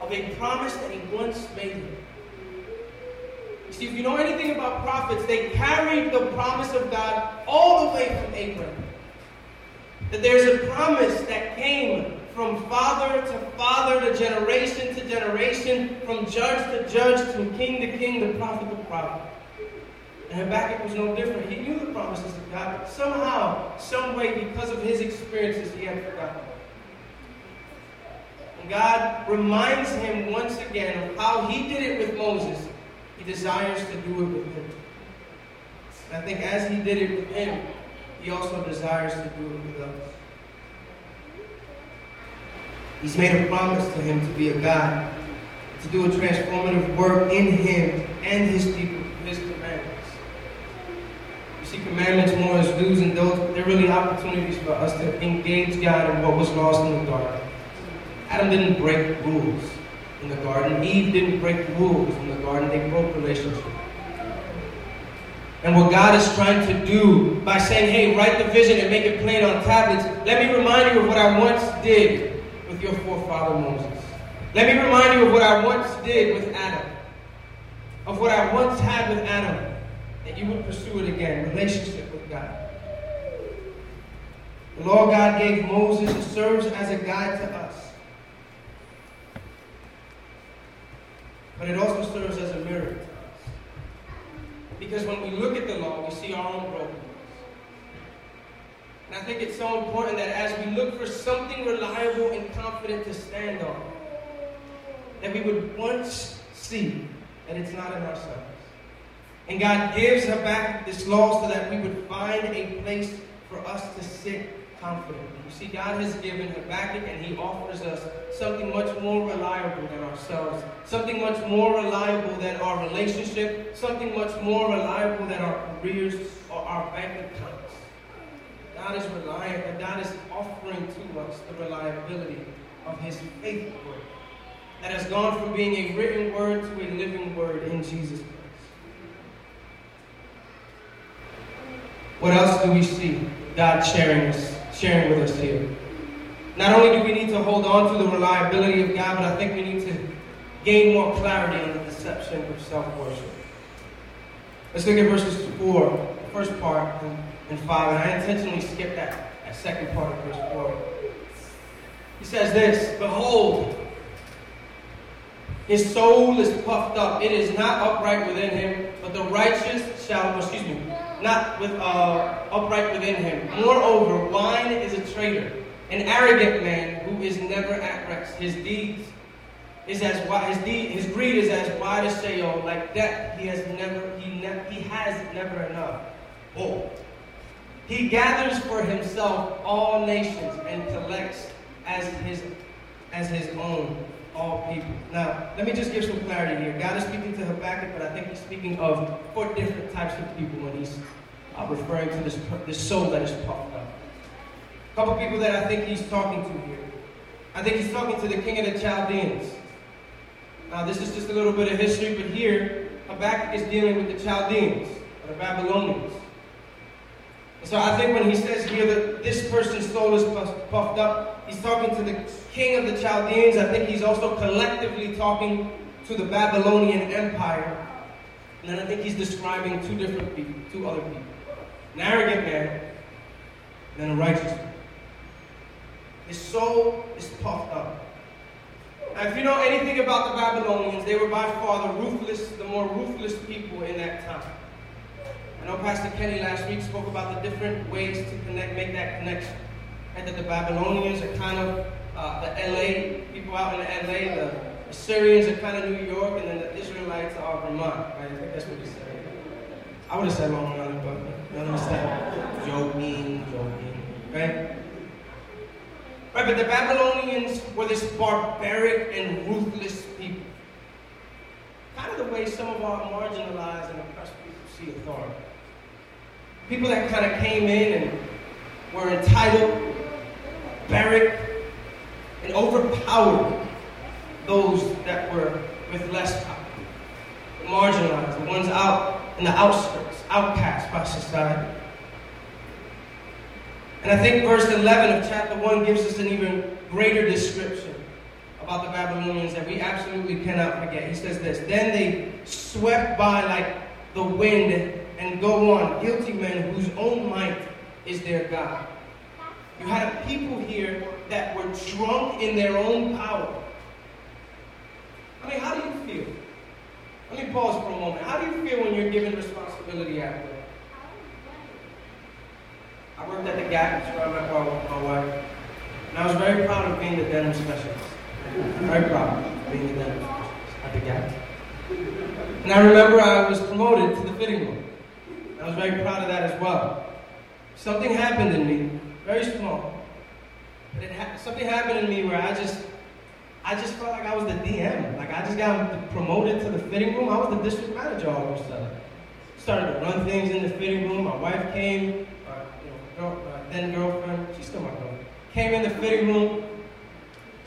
of a promise that he once made him. See, if you know anything about prophets, they carried the promise of God all the way from Abraham. That there's a promise that came from father to father, to generation to generation, from judge to judge, to king to king, the prophet to prophet. And Habakkuk was no different. He knew the promises of God, but somehow, some way, because of his experiences, he had forgotten. And God reminds him once again of how he did it with Moses. He desires to do it with him. And I think as he did it with him, he also desires to do it with us. He's made a promise to him to be a God, to do a transformative work in him and his people, his commandments. You see, commandments more as do's and don'ts, they're really opportunities for us to engage God in what was lost in the garden. Adam didn't break rules in the garden. Eve didn't break rules in the garden. They broke relationship. And what God is trying to do by saying, hey, write the vision and make it plain on tablets, let me remind you of what I once did with your forefather Moses. Let me remind you of what I once did with Adam. Of what I once had with Adam. That you would pursue it again. Relationship with God. The law God gave Moses serves as a guide to us. But it also serves as a mirror to us. Because when we look at the law, we see our own brokenness. And I think it's so important that as we look for something reliable and confident to stand on, that we would once see that it's not in ourselves. And God gives Habakkuk this law so that we would find a place for us to sit confidently. You see, God has given Habakkuk and He offers us something much more reliable than ourselves, something much more reliable than our relationship, something much more reliable than our careers or our bank accounts. God is reliant, and God is offering to us the reliability of His faithful word that has gone from being a written word to a living word in Jesus Christ. What else do we see God sharing sharing with us here? Not only do we need to hold on to the reliability of God, but I think we need to gain more clarity on the deception of self-worship. Let's look at verses 4, the first part, and 5, and I intentionally skipped that, that second part of verse 4. He says this Behold, his soul is puffed up. It is not upright within him, but the righteous shall, excuse me, not with uh, upright within him. Moreover, wine is a traitor, an arrogant man who is never at rest. His deeds is as wide, his deed, his greed is as wide as Sheol. Like death, he has never, he, ne- he has never enough. Oh, he gathers for himself all nations and collects as his, as his own all people. Now, let me just give some clarity here. God is speaking to Habakkuk, but I think he's speaking of four different types of people when he's uh, referring to this, this soul that is puffed up. A couple people that I think he's talking to here. I think he's talking to the king of the Chaldeans. Now, this is just a little bit of history, but here, Habakkuk is dealing with the Chaldeans, or the Babylonians. So I think when he says here that this person's soul is puffed up, he's talking to the king of the Chaldeans. I think he's also collectively talking to the Babylonian Empire. And then I think he's describing two different people, two other people. An arrogant man and a righteous man. His soul is puffed up. Now, if you know anything about the Babylonians, they were by far the ruthless, the more ruthless people in that time. I know Pastor Kenny last week spoke about the different ways to connect, make that connection. And that the Babylonians are kind of uh, the LA, people out in LA, the Assyrians are kind of New York, and then the Israelites are Vermont, right? I that's what he said. I would have said Long Island, but you understand. Joking, joking, right? Right, but the Babylonians were this barbaric and ruthless people. Kind of the way some of our marginalized and oppressed people see authority. People that kind of came in and were entitled, buried, and overpowered those that were with less power, the marginalized, the ones out in the outskirts, outcast by society. And I think verse 11 of chapter 1 gives us an even greater description about the Babylonians that we absolutely cannot forget. He says this Then they swept by like the wind and go on, guilty men whose own might is their God. You had a people here that were drunk in their own power. I mean, how do you feel? Let me pause for a moment. How do you feel when you're given responsibility at work? I worked at the Gap, that's where I met my, my wife. And I was very proud of being the denim specialist. Very proud of being the denim specialist at the Gap. And I remember I was promoted to the fitting room. I was very proud of that as well. Something happened in me, very small. But ha- something happened in me where I just I just felt like I was the DM. Like I just got promoted to the fitting room. I was the district manager all of a sudden. Started to run things in the fitting room. My wife came, uh, you know, girl, uh, then girlfriend, she's still my girlfriend, came in the fitting room.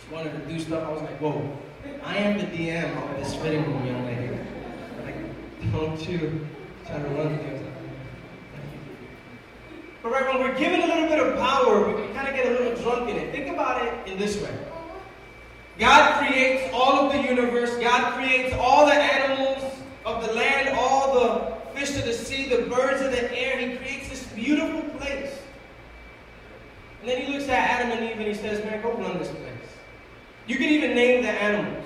She wanted to do stuff. I was like, whoa, I am the DM of this fitting room, young lady. Like, don't you try to run things. But right when we're given a little bit of power, we kind of get a little drunk in it. Think about it in this way. God creates all of the universe. God creates all the animals of the land, all the fish of the sea, the birds of the air. And he creates this beautiful place. And then he looks at Adam and Eve and he says, Man, go run this place. You can even name the animals.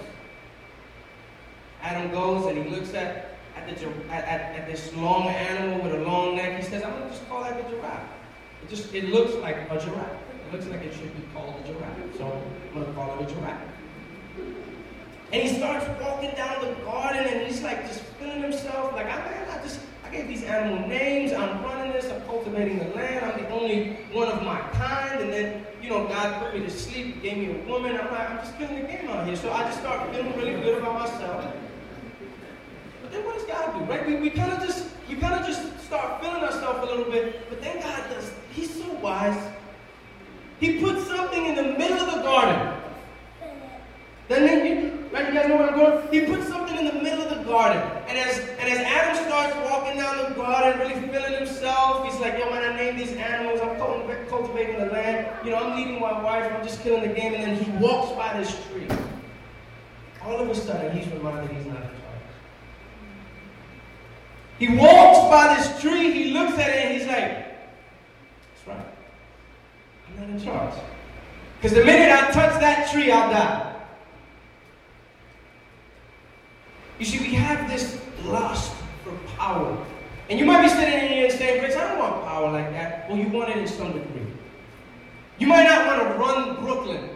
Adam goes and he looks at, at, the, at, at, at this long animal with a long neck. He says, I'm going to just call that a giraffe. It just it looks like a giraffe. It looks like it should be called a giraffe. So I'm going to call it a giraffe. And he starts walking down the garden and he's like just feeling himself like, I, man, I just, I gave these animal names. I'm running this. I'm cultivating the land. I'm the only one of my kind. And then, you know, God put me to sleep, gave me a woman. I'm like, I'm just feeling the game out here. So I just start feeling really good about myself. Then what does God do, right? We, we kind of just, we kind of just start feeling ourselves a little bit. But then God does, he's so wise. He puts something in the middle of the garden. Then you, Right? You guys know where I'm going? He puts something in the middle of the garden. And as and as Adam starts walking down the garden, really feeling himself, he's like, yo, man, I named these animals. I'm cultivating the land. You know, I'm leading my wife. I'm just killing the game. And then he walks by this tree. All of a sudden, he's reminded he's not charge. He walks by this tree. He looks at it and he's like, that's right. I'm not in charge. Because the minute I touch that tree, I'll die. You see, we have this lust for power. And you might be sitting in here and saying, Grace, I don't want power like that. Well, you want it in some degree. You might not want to run Brooklyn.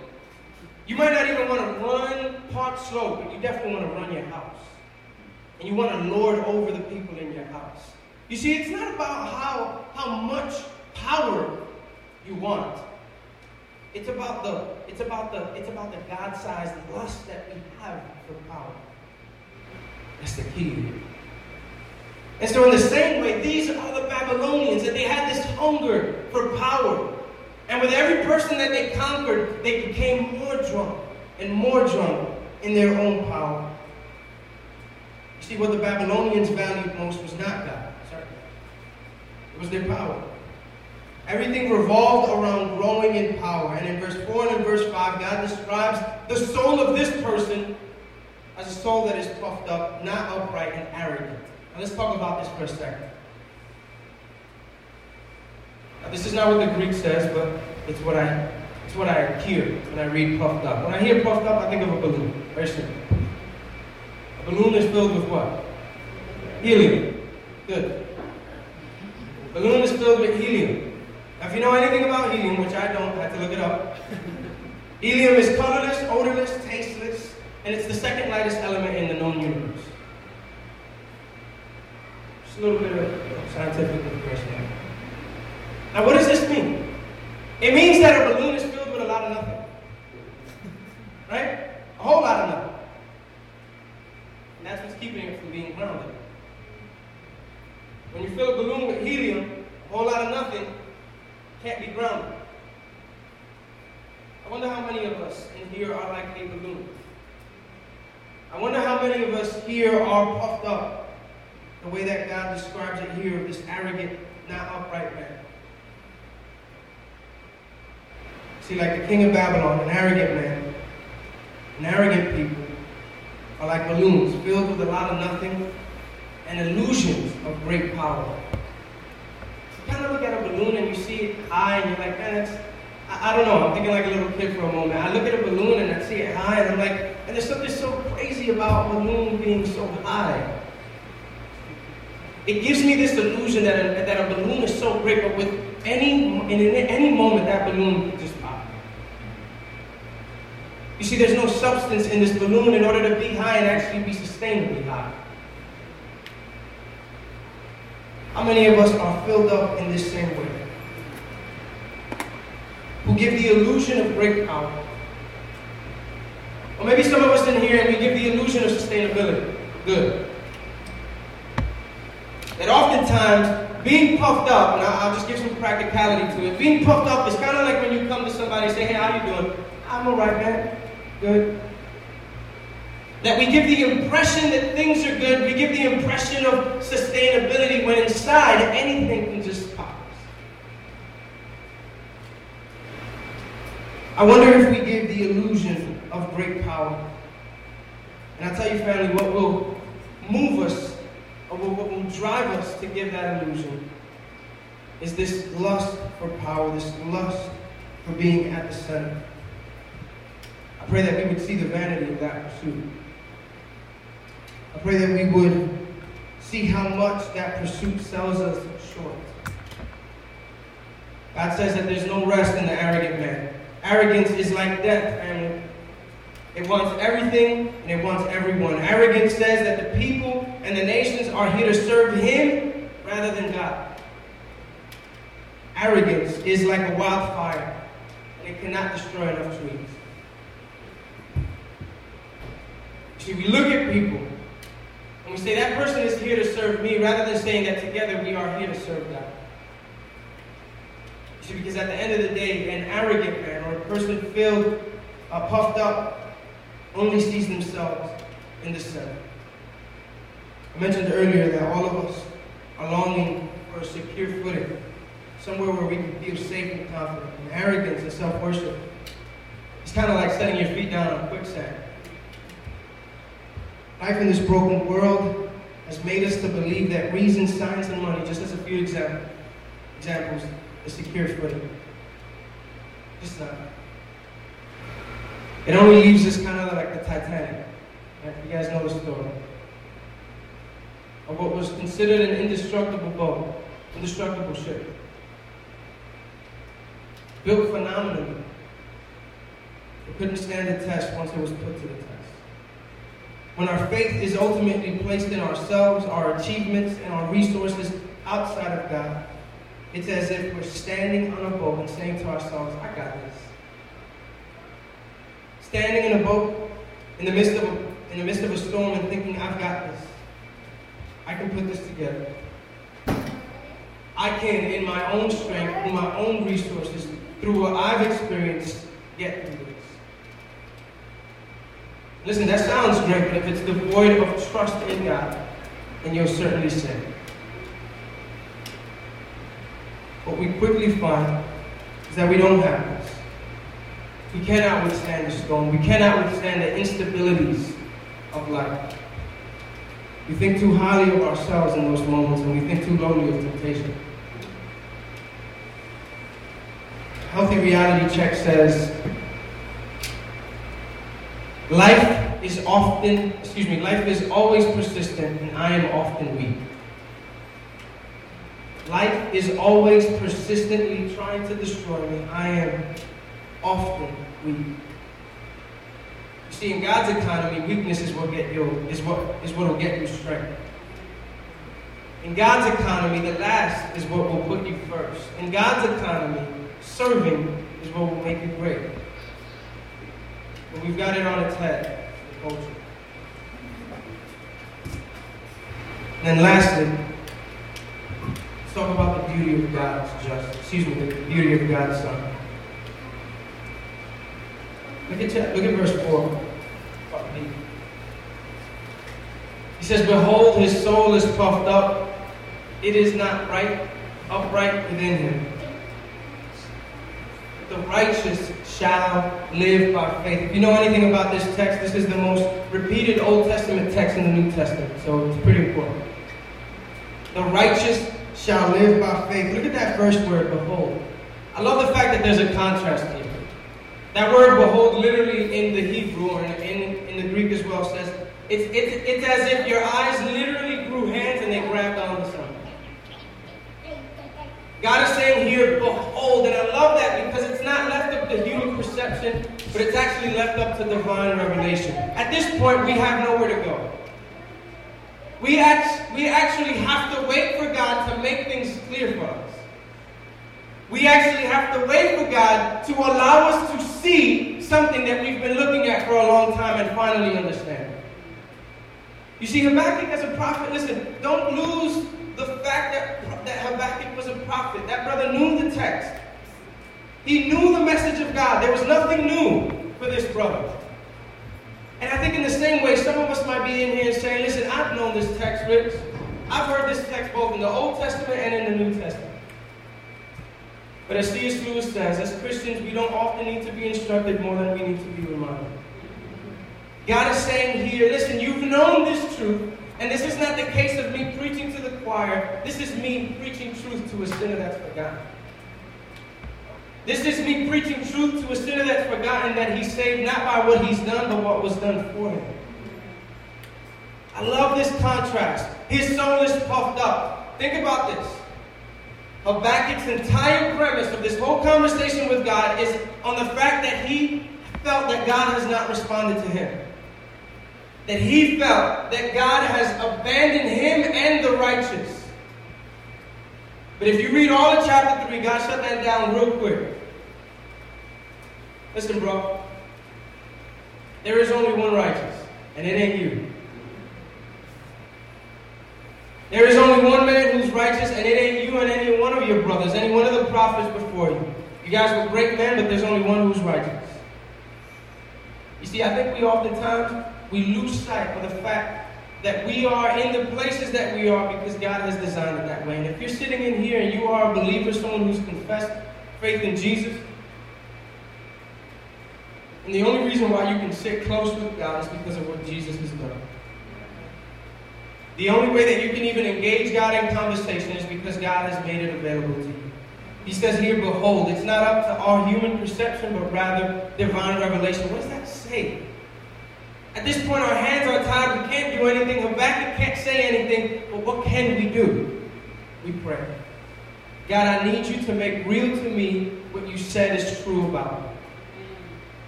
You might not even want to run Park Slope, but you definitely want to run your house. And you want to lord over the people in your house. You see, it's not about how, how much power you want. It's about the it's about the it's about the God-sized lust that we have for power. That's the key. And so, in the same way, these are the Babylonians, and they had this hunger for power. And with every person that they conquered, they became more drunk and more drunk in their own power. See, what the Babylonians valued most was not God, sorry. It was their power. Everything revolved around growing in power. And in verse 4 and in verse 5, God describes the soul of this person as a soul that is puffed up, not upright and arrogant. Now let's talk about this for a second. Now, this is not what the Greek says, but it's what I it's what I hear when I read puffed up. When I hear puffed up, I think of a balloon. Very simple. Balloon is filled with what? Helium. Good. Balloon is filled with helium. Now, if you know anything about helium, which I don't, I have to look it up. helium is colorless, odorless, tasteless, and it's the second lightest element in the known universe. Just a little bit of scientific information. Now, what does this mean? It means that a balloon is filled with a lot of nothing. Right? A whole lot of nothing. And that's what's keeping it from being grounded. When you fill a balloon with helium, a grounded. I wonder how many of us in here are like a balloon. I wonder how many of us here are puffed up the way that God describes it here of this arrogant, not upright man. See, like the king of Babylon, an arrogant man, an arrogant people are like balloons filled with a lot of nothing and illusions of great power. You kind of look at a balloon and you see it high and you're like, man, that's, I, I don't know, I'm thinking like a little kid for a moment. I look at a balloon and I see it high and I'm like, and there's something so crazy about a balloon being so high. It gives me this illusion that a, that a balloon is so great, but with any, in any moment, that balloon. You see, there's no substance in this balloon in order to be high and actually be sustainably high. How many of us are filled up in this same way? Who give the illusion of great power. Or maybe some of us in here and we give the illusion of sustainability. Good. That oftentimes being puffed up, and I'll just give some practicality to it, being puffed up is kind of like when you come to somebody and say, hey, how you doing? I'm all right, man. Good. That we give the impression that things are good, we give the impression of sustainability when inside anything can just pop. I wonder if we give the illusion of great power. And I tell you, family, what will move us, or what will drive us to give that illusion, is this lust for power, this lust for being at the center. I pray that we would see the vanity of that pursuit. I pray that we would see how much that pursuit sells us short. God says that there's no rest in the arrogant man. Arrogance is like death, family. It wants everything and it wants everyone. Arrogance says that the people and the nations are here to serve Him rather than God. Arrogance is like a wildfire and it cannot destroy enough trees. See, we look at people and we say that person is here to serve me rather than saying that together we are here to serve God. See, because at the end of the day, an arrogant man or a person filled, uh, puffed up, only sees themselves in the center. I mentioned earlier that all of us are longing for a secure footing, somewhere where we can feel safe and confident. And arrogance and self-worship, it's kind of like setting your feet down on quicksand. Life in this broken world has made us to believe that reason, science, and money, just as a few example, examples, is secure footing. Just not. It only leaves us kind of like the Titanic. You guys know the story. Of what was considered an indestructible boat, indestructible ship. Built phenomenally. It couldn't stand the test once it was put to the test. When our faith is ultimately placed in ourselves, our achievements, and our resources outside of God, it's as if we're standing on a boat and saying to ourselves, I got this. Standing in a boat in the midst of a, in the midst of a storm and thinking, I've got this. I can put this together. I can, in my own strength, through my own resources, through what I've experienced, get through. Listen, that sounds great, but if it's devoid of trust in God, then you'll certainly sin. What we quickly find is that we don't have this. We cannot withstand the storm. We cannot withstand the instabilities of life. We think too highly of ourselves in those moments, and we think too lowly of temptation. Healthy reality check says Life is often, excuse me, life is always persistent and I am often weak. Life is always persistently trying to destroy me. I am often weak. You see, in God's economy, weakness is what get you is what is what will get you strength. In God's economy, the last is what will put you first. In God's economy, serving is what will make you great. But we've got it on its head, culture. And then lastly, talk about the beauty of God's justice. Excuse me, the beauty of God's Son. Look at, look at verse 4. He says, Behold, his soul is puffed up. It is not right, upright within him. The righteous shall live by faith. If you know anything about this text, this is the most repeated Old Testament text in the New Testament, so it's pretty important. The righteous shall live by faith. Look at that first word, behold. I love the fact that there's a contrast here. That word behold, literally in the Hebrew or in, in, the Greek as well, says it's, it's, it's as if your eyes literally grew hands and they grabbed onto something. God is saying here, behold, and I love that because it's not left up to human perception, but it's actually left up to divine revelation. At this point, we have nowhere to go. We, act, we actually have to wait for God to make things clear for us. We actually have to wait for God to allow us to see something that we've been looking at for a long time and finally understand. You see, Habakkuk as a prophet, listen, don't lose the fact that, that Habakkuk was a prophet. That brother knew the text. He knew the message of God. There was nothing new for this brother. And I think in the same way, some of us might be in here and saying, listen, I've known this text, Rich. I've heard this text both in the Old Testament and in the New Testament. But as C.S. Lewis says, as Christians, we don't often need to be instructed more than we need to be reminded. God is saying here, listen, you've known this truth, and this is not the case of me preaching to the choir. This is me preaching truth to a sinner that's forgotten. This is me preaching truth to a sinner that's forgotten that he's saved not by what he's done, but what was done for him. I love this contrast. His soul is puffed up. Think about this. Habakkuk's entire premise of this whole conversation with God is on the fact that he felt that God has not responded to him that he felt that God has abandoned him and the righteous. But if you read all of chapter 3, God shut that down real quick. Listen, bro. There is only one righteous, and it ain't you. There is only one man who's righteous, and it ain't you and any one of your brothers, any one of the prophets before you. You guys were great men, but there's only one who's righteous. You see, I think we oftentimes we lose sight of the fact that we are in the places that we are because God has designed it that way. And if you're sitting in here and you are a believer, someone who's confessed faith in Jesus, and the only reason why you can sit close with God is because of what Jesus has done. The only way that you can even engage God in conversation is because God has made it available to you. He says here, behold, it's not up to our human perception, but rather divine revelation. What does that say? At this point, our hands are tied. We can't do anything. Habakkuk can't say anything. But what can we do? We pray. God, I need you to make real to me what you said is true about me.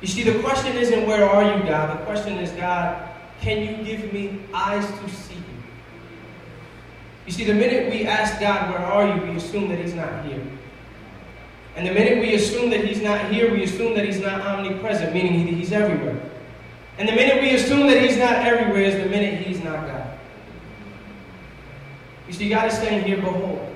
You see, the question isn't where are you, God? The question is, God, can you give me eyes to see you? You see, the minute we ask God, where are you, we assume that He's not here. And the minute we assume that He's not here, we assume that He's not omnipresent, meaning He's everywhere. And the minute we assume that he's not everywhere is the minute he's not God. You see, God is saying here, behold.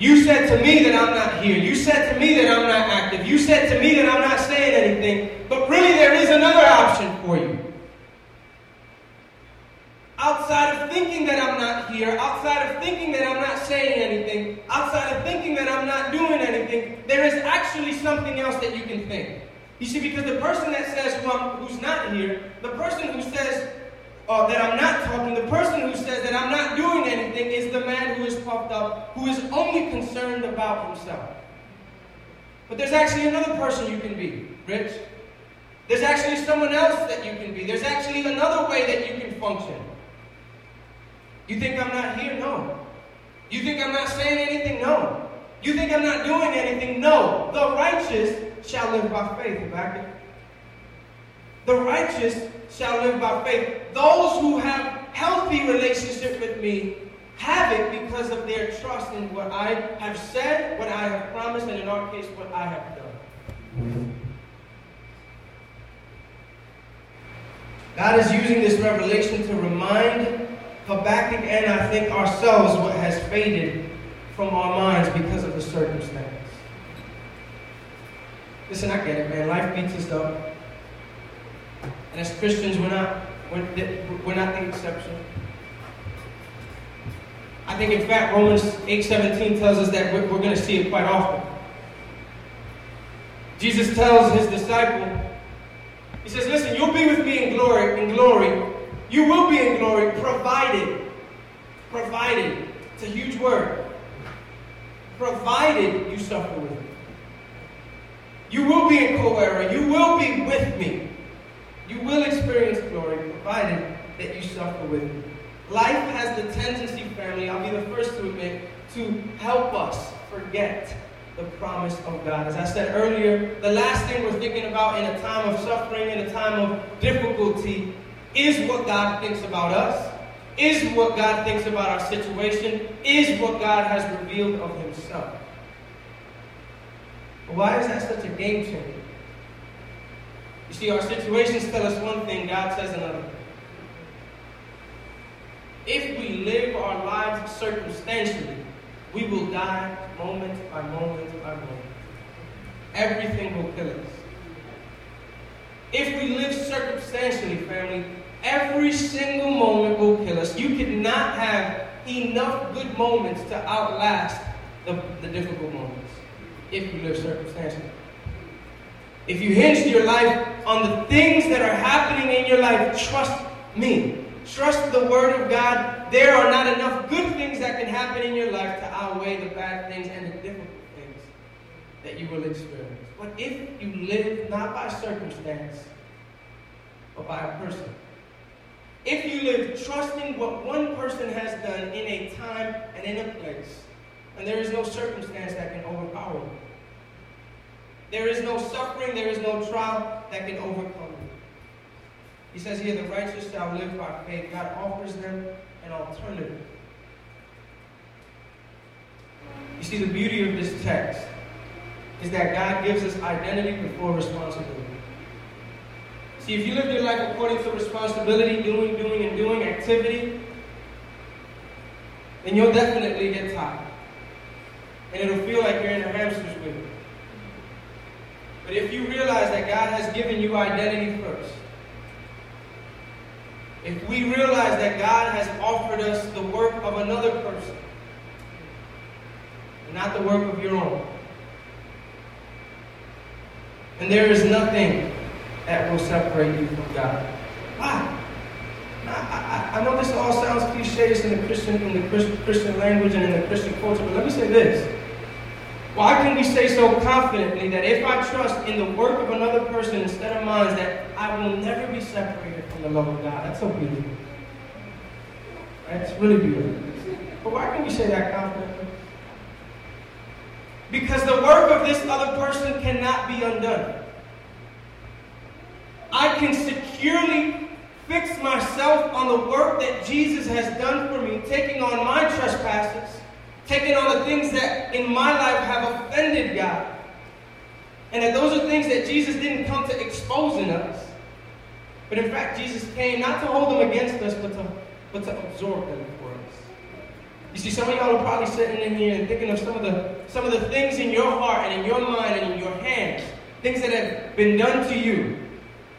You said to me that I'm not here. You said to me that I'm not active. You said to me that I'm not saying anything. But really, there is another option for you. Outside of thinking that I'm not here, outside of thinking that I'm not saying anything, outside of thinking that I'm not doing anything, there is actually something else that you can think. You see, because the person that says who who's not here, the person who says uh, that I'm not talking, the person who says that I'm not doing anything is the man who is puffed up, who is only concerned about himself. But there's actually another person you can be, Rich. There's actually someone else that you can be. There's actually another way that you can function. You think I'm not here? No. You think I'm not saying anything? No. You think I'm not doing anything? No. The righteous shall live by faith. Habakkuk. The righteous shall live by faith. Those who have healthy relationship with me have it because of their trust in what I have said, what I have promised, and in our case, what I have done. God is using this revelation to remind Habakkuk and I think ourselves what has faded from our minds because of the circumstance. Listen, I get it, man. Life beats us up. And as Christians, we're not, we're, we're not the exception. I think, in fact, Romans 8.17 tells us that we're, we're going to see it quite often. Jesus tells his disciple, he says, listen, you'll be with me in glory, in glory. You will be in glory, provided, provided, it's a huge word, provided you suffer with me. You will be in co-heir. You will be with me. You will experience glory, provided that you suffer with me. Life has the tendency, family, I'll be the first to admit, to help us forget the promise of God. As I said earlier, the last thing we're thinking about in a time of suffering, in a time of difficulty, is what God thinks about us, is what God thinks about our situation, is what God has revealed of Himself. Why is that such a game changer? You see, our situations tell us one thing, God says another. If we live our lives circumstantially, we will die moment by moment by moment. Everything will kill us. If we live circumstantially, family, every single moment will kill us. You cannot have enough good moments to outlast the, the difficult moments if you live circumstantially. If you hinge your life on the things that are happening in your life, trust me. Trust the Word of God. There are not enough good things that can happen in your life to outweigh the bad things and the difficult things that you will experience. But if you live not by circumstance, but by a person, if you live trusting what one person has done in a time and in a place, and there is no circumstance that can overpower. There is no suffering, there is no trial that can overcome you. He says here, the righteous shall live by faith. God offers them an alternative. You see, the beauty of this text is that God gives us identity before responsibility. See, if you live your life according to responsibility, doing, doing, and doing activity, then you'll definitely get tired. And it'll feel like you're in a hamster's wheel. But if you realize that God has given you identity first, if we realize that God has offered us the work of another person, not the work of your own, and there is nothing that will separate you from God. Why? I, I, I, know this all sounds cliche in the Christian in the Christian language and in the Christian culture, but let me say this. Why can we say so confidently that if I trust in the work of another person instead of mine, that I will never be separated from the love of God? That's so beautiful. That's really beautiful. But why can we say that confidently? Because the work of this other person cannot be undone. I can securely fix myself on the work that Jesus has done for me, taking on my trespasses taking on the things that in my life have offended God. And that those are things that Jesus didn't come to expose in us. But in fact, Jesus came not to hold them against us, but to, but to absorb them for us. You see, some of y'all are probably sitting in here and thinking of some of the some of the things in your heart and in your mind and in your hands, things that have been done to you,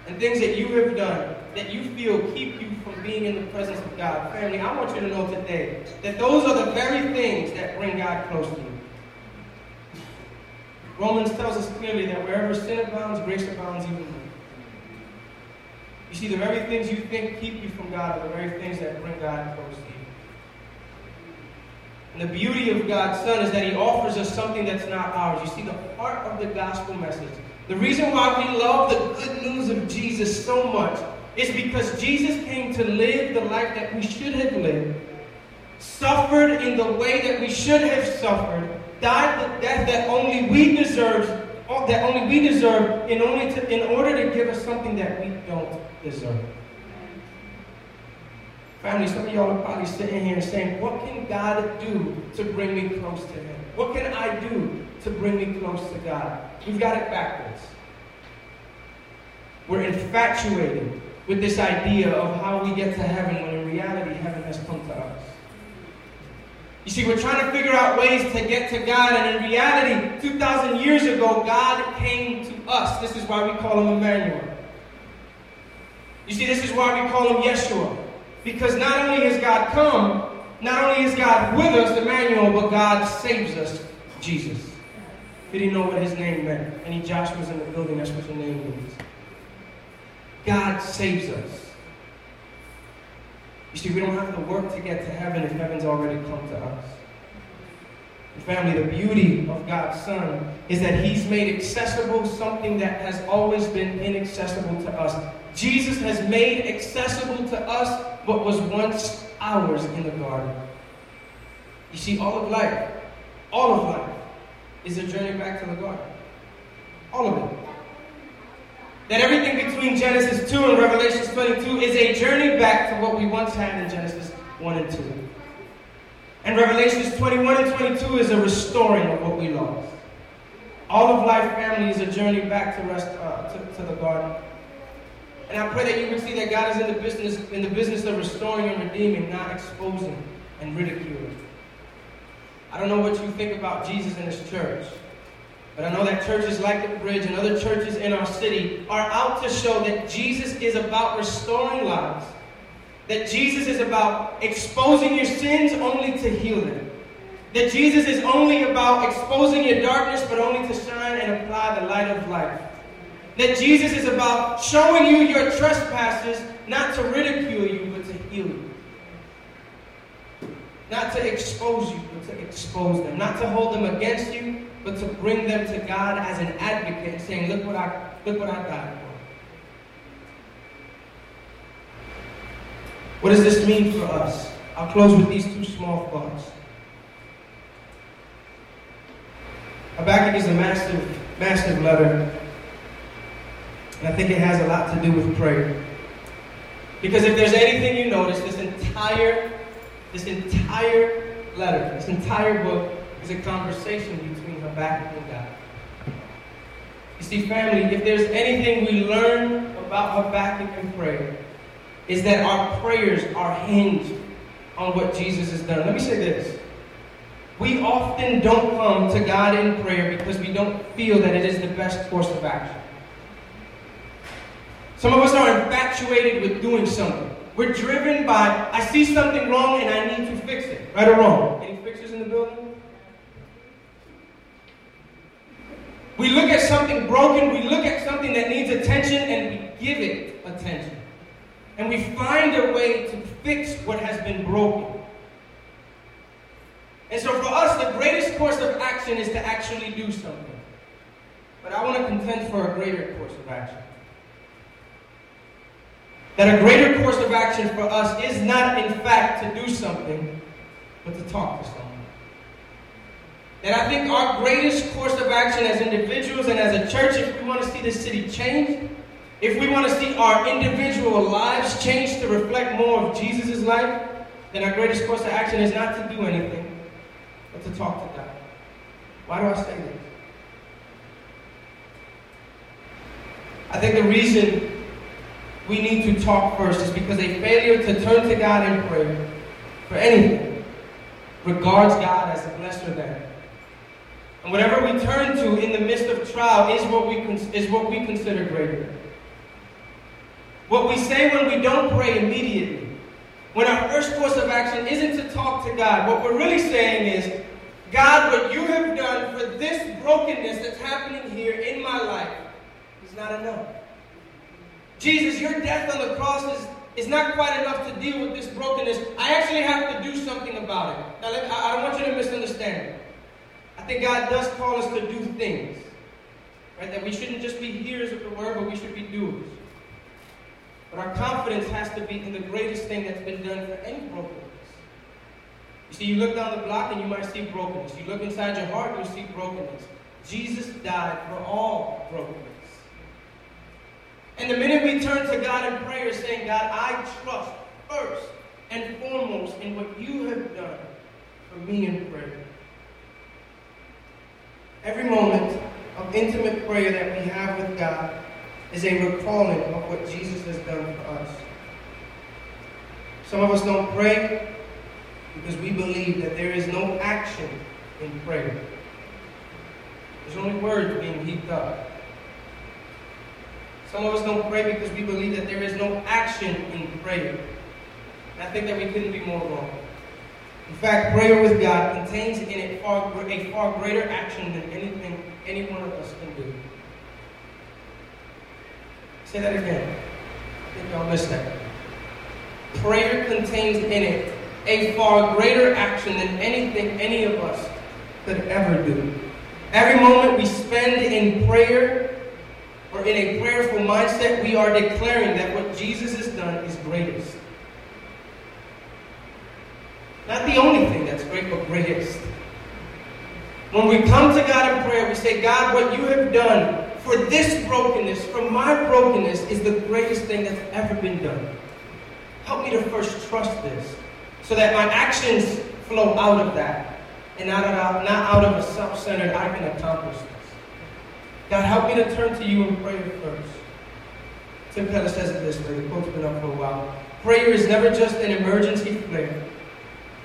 and things that you have done that you feel keep you being in the presence of God. Family, I want you to know today that those are the very things that bring God close to you. Romans tells us clearly that wherever sin abounds, grace abounds even more. You see, the very things you think keep you from God are the very things that bring God close to you. And the beauty of God's Son is that He offers us something that's not ours. You see, the heart of the gospel message, the reason why we love the good news of Jesus so much is because Jesus came to live the life that we should have lived, suffered in the way that we should have suffered, died the death that only we deserve, that only we deserve, in, only to, in order to give us something that we don't deserve. Family, some of y'all are probably sitting here and saying, What can God do to bring me close to Him? What can I do to bring me close to God? We've got it backwards. We're infatuated with this idea of how we get to heaven when in reality heaven has come to us. You see, we're trying to figure out ways to get to God, and in reality, 2,000 years ago, God came to us. This is why we call him Emmanuel. You see, this is why we call him Yeshua. Because not only has God come, not only is God with us, Emmanuel, but God saves us, Jesus. He didn't know what his name meant. Any Joshua's in the building, that's what your name means. God saves us. You see, we don't have to work to get to heaven if heaven's already come to us. And family, the beauty of God's Son is that He's made accessible something that has always been inaccessible to us. Jesus has made accessible to us what was once ours in the garden. You see, all of life, all of life, is a journey back to the garden. All of it. That everything between Genesis 2 and Revelation 22 is a journey back to what we once had in Genesis 1 and 2. And Revelations 21 and 22 is a restoring of what we lost. All of life, family, is a journey back to, rest, uh, to, to the garden. And I pray that you would see that God is in the business in the business of restoring and redeeming, not exposing and ridiculing. I don't know what you think about Jesus and his church. But I know that churches like the Bridge and other churches in our city are out to show that Jesus is about restoring lives. That Jesus is about exposing your sins only to heal them. That Jesus is only about exposing your darkness but only to shine and apply the light of life. That Jesus is about showing you your trespasses, not to ridicule you, but to heal you. Not to expose you, but to expose them. Not to hold them against you, but to bring them to God as an advocate, saying, Look what I look what I died for. What does this mean for us? I'll close with these two small thoughts. Habakkuk is a massive, massive letter. And I think it has a lot to do with prayer. Because if there's anything you notice, this entire, this entire letter, this entire book is a conversation between Habakkuk and God. You see, family, if there's anything we learn about Habakkuk and prayer, is that our prayers are hinged on what Jesus has done. Let me say this. We often don't come to God in prayer because we don't feel that it is the best course of action. Some of us are infatuated with doing something. We're driven by, I see something wrong and I need to fix it. Right or wrong? Any fixers in the building? We look at something broken, we look at something that needs attention, and we give it attention. And we find a way to fix what has been broken. And so for us, the greatest course of action is to actually do something. But I want to contend for a greater course of action. That a greater course of action for us is not, in fact, to do something, but to talk to someone. And I think our greatest course of action as individuals and as a church, if we want to see the city change, if we want to see our individual lives change to reflect more of Jesus' life, then our greatest course of action is not to do anything, but to talk to God. Why do I say this? I think the reason we need to talk first is because a failure to turn to God in prayer for anything regards God as a lesser than. And whatever we turn to in the midst of trial is what we, is what we consider greater. What we say when we don't pray immediately, when our first course of action isn't to talk to God, what we're really saying is, God, what you have done for this brokenness that's happening here in my life is not enough. Jesus, your death on the cross is, is not quite enough to deal with this brokenness. I actually have to do something about it. Now, I don't want you to misunderstand. I think God does call us to do things. Right? That we shouldn't just be hearers of the word, but we should be doers. But our confidence has to be in the greatest thing that's been done for any brokenness. You see, you look down the block and you might see brokenness. You look inside your heart, you'll see brokenness. Jesus died for all brokenness. And the minute we turn to God in prayer, saying, God, I trust first and foremost in what you have done for me in prayer. Every moment of intimate prayer that we have with God is a recalling of what Jesus has done for us. Some of us don't pray because we believe that there is no action in prayer. There's only words being heaped up. Some of us don't pray because we believe that there is no action in prayer. I think that we couldn't be more wrong. In fact, prayer with God contains in it far, a far greater action than anything any one of us can do. Say that again. I think y'all missed that. Prayer contains in it a far greater action than anything any of us could ever do. Every moment we spend in prayer or in a prayerful mindset, we are declaring that what Jesus has done is greatest. Not the only thing that's great, but greatest. When we come to God in prayer, we say, God, what you have done for this brokenness, for my brokenness, is the greatest thing that's ever been done. Help me to first trust this so that my actions flow out of that and not out, not out of a self centered, I can accomplish this. God, help me to turn to you in prayer first. Tim Keller says it this way, the quote's been up for a while. Prayer is never just an emergency flare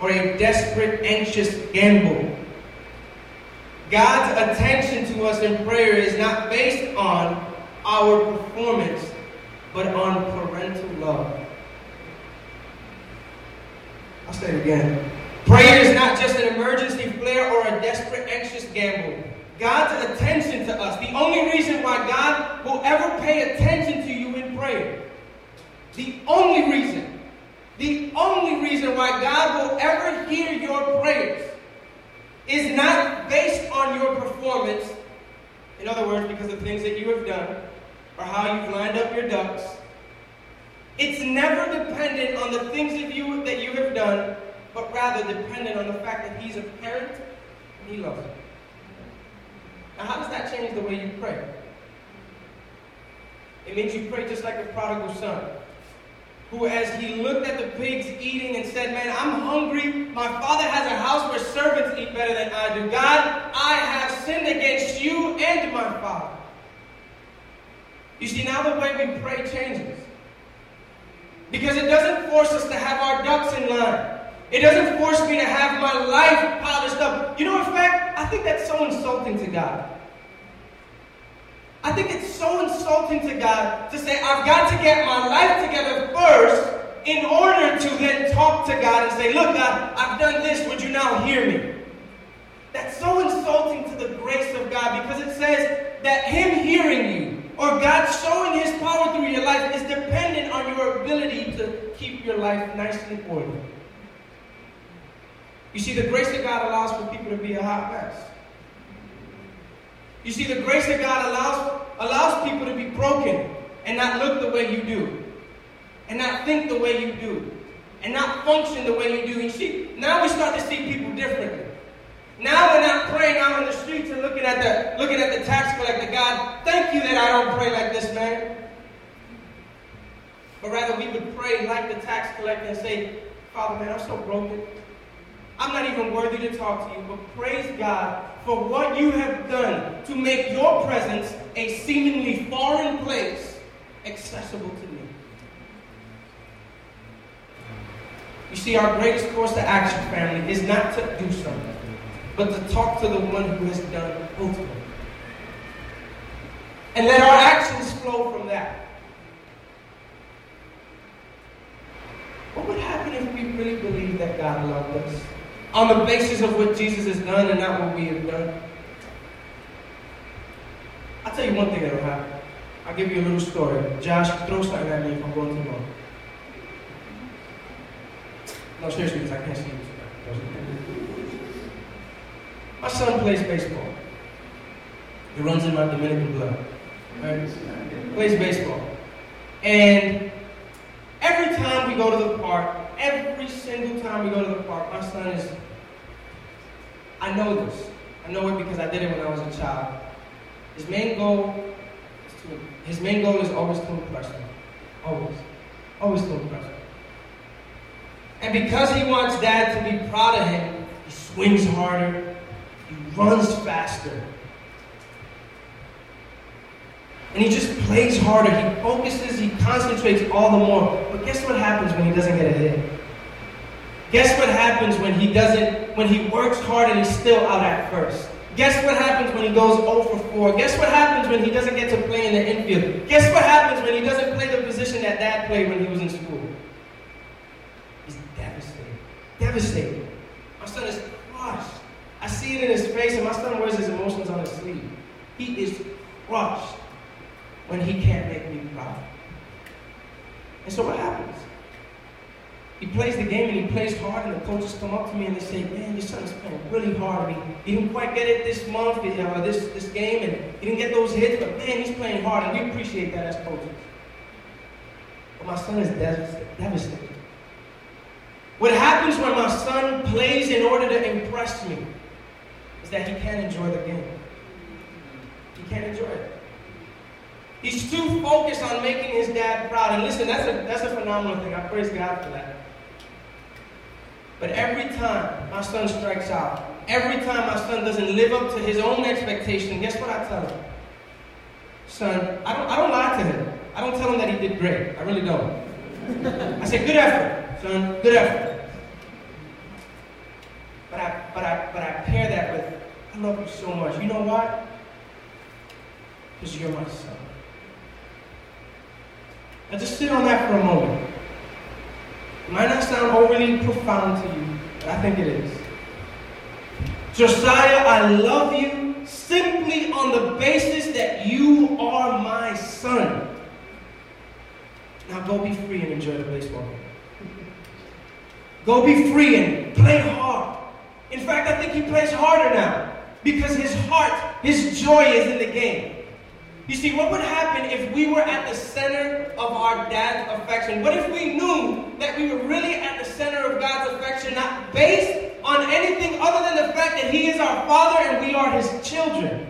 or a desperate, anxious gamble. God's attention to us in prayer is not based on our performance, but on parental love. I'll say it again. Prayer is not just an emergency flare or a desperate, anxious gamble. God's attention to us, the only reason why God will ever pay attention to you in prayer, the only reason, the only reason why God will ever hear your prayers is not based on your performance. In other words, because of things that you have done or how you've lined up your ducks. It's never dependent on the things that you, that you have done, but rather dependent on the fact that He's a parent and He loves you. Now, how does that change the way you pray? It means you pray just like the prodigal son who, as he looked at the pigs eating and said, Man, I'm hungry. My father has a house where servants eat better than I do. God, I have sinned against you and my father. You see, now the way we pray changes. Because it doesn't force us to have our ducks in line. It doesn't force me to have my life polished up. You know, in fact, I think that's so insulting to God. I think it's so insulting to God to say, I've got to get my life together first in order to then talk to God and say, Look, God, I've done this. Would you now hear me? That's so insulting to the grace of God because it says that Him hearing you or God showing His power through your life is dependent on your ability to keep your life nice and orderly. You see, the grace of God allows for people to be a hot mess. You see, the grace of God allows, allows people to be broken and not look the way you do, and not think the way you do, and not function the way you do. You see, now we start to see people differently. Now we're not praying out on the streets and looking at the looking at the tax collector. God, thank you that I don't pray like this man. But rather we would pray like the tax collector and say, Father, man, I'm so broken. I'm not even worthy to talk to you, but praise God for what you have done to make your presence a seemingly foreign place accessible to me. You see, our greatest course to action, family, is not to do something, but to talk to the one who has done ultimately. And let our actions flow from that. What would happen if we really believed that God loved us? On the basis of what Jesus has done and not what we have done. I'll tell you one thing that'll happen. I'll give you a little story. Josh, throw something at me if I'm going too long. No, seriously, because I can't see you. My son plays baseball. He runs in my Dominican blood. Right? Plays baseball. And every time we go to the park, every single time we go to the park, my son is I know this. I know it because I did it when I was a child. His main goal is to his main goal is always to impress me. Always. Always to impress me. And because he wants dad to be proud of him, he swings harder, he runs faster. And he just plays harder. He focuses, he concentrates all the more. But guess what happens when he doesn't get a hit? Guess what happens when he doesn't, when he works hard and he's still out at first? Guess what happens when he goes 0 for 4? Guess what happens when he doesn't get to play in the infield? Guess what happens when he doesn't play the position that dad played when he was in school? He's devastated. Devastated. My son is crushed. I see it in his face, and my son wears his emotions on his sleeve. He is crushed when he can't make me proud. And so what happens? He plays the game and he plays hard, and the coaches come up to me and they say, Man, your son is playing really hard. He, he didn't quite get it this month, you know, this, this game, and he didn't get those hits, but man, he's playing hard, and we appreciate that as coaches. But my son is devastated. What happens when my son plays in order to impress me is that he can't enjoy the game. He can't enjoy it. He's too focused on making his dad proud. And listen, that's a, that's a phenomenal thing. I praise God for that. But every time my son strikes out, every time my son doesn't live up to his own expectation, guess what I tell him? Son, I don't, I don't lie to him. I don't tell him that he did great. I really don't. I say, good effort, son, good effort. But I, but I, but I pair that with, I love you so much. You know why? Because you're my son. Now just sit on that for a moment. Might not sound overly profound to you, but I think it is. Josiah, I love you simply on the basis that you are my son. Now go be free and enjoy the baseball game. Go be free and play hard. In fact, I think he plays harder now because his heart, his joy is in the game. You see, what would happen if we were at the center of our dad's affection? What if we knew that we were really at the center of God's affection, not based on anything other than the fact that He is our Father and we are His children?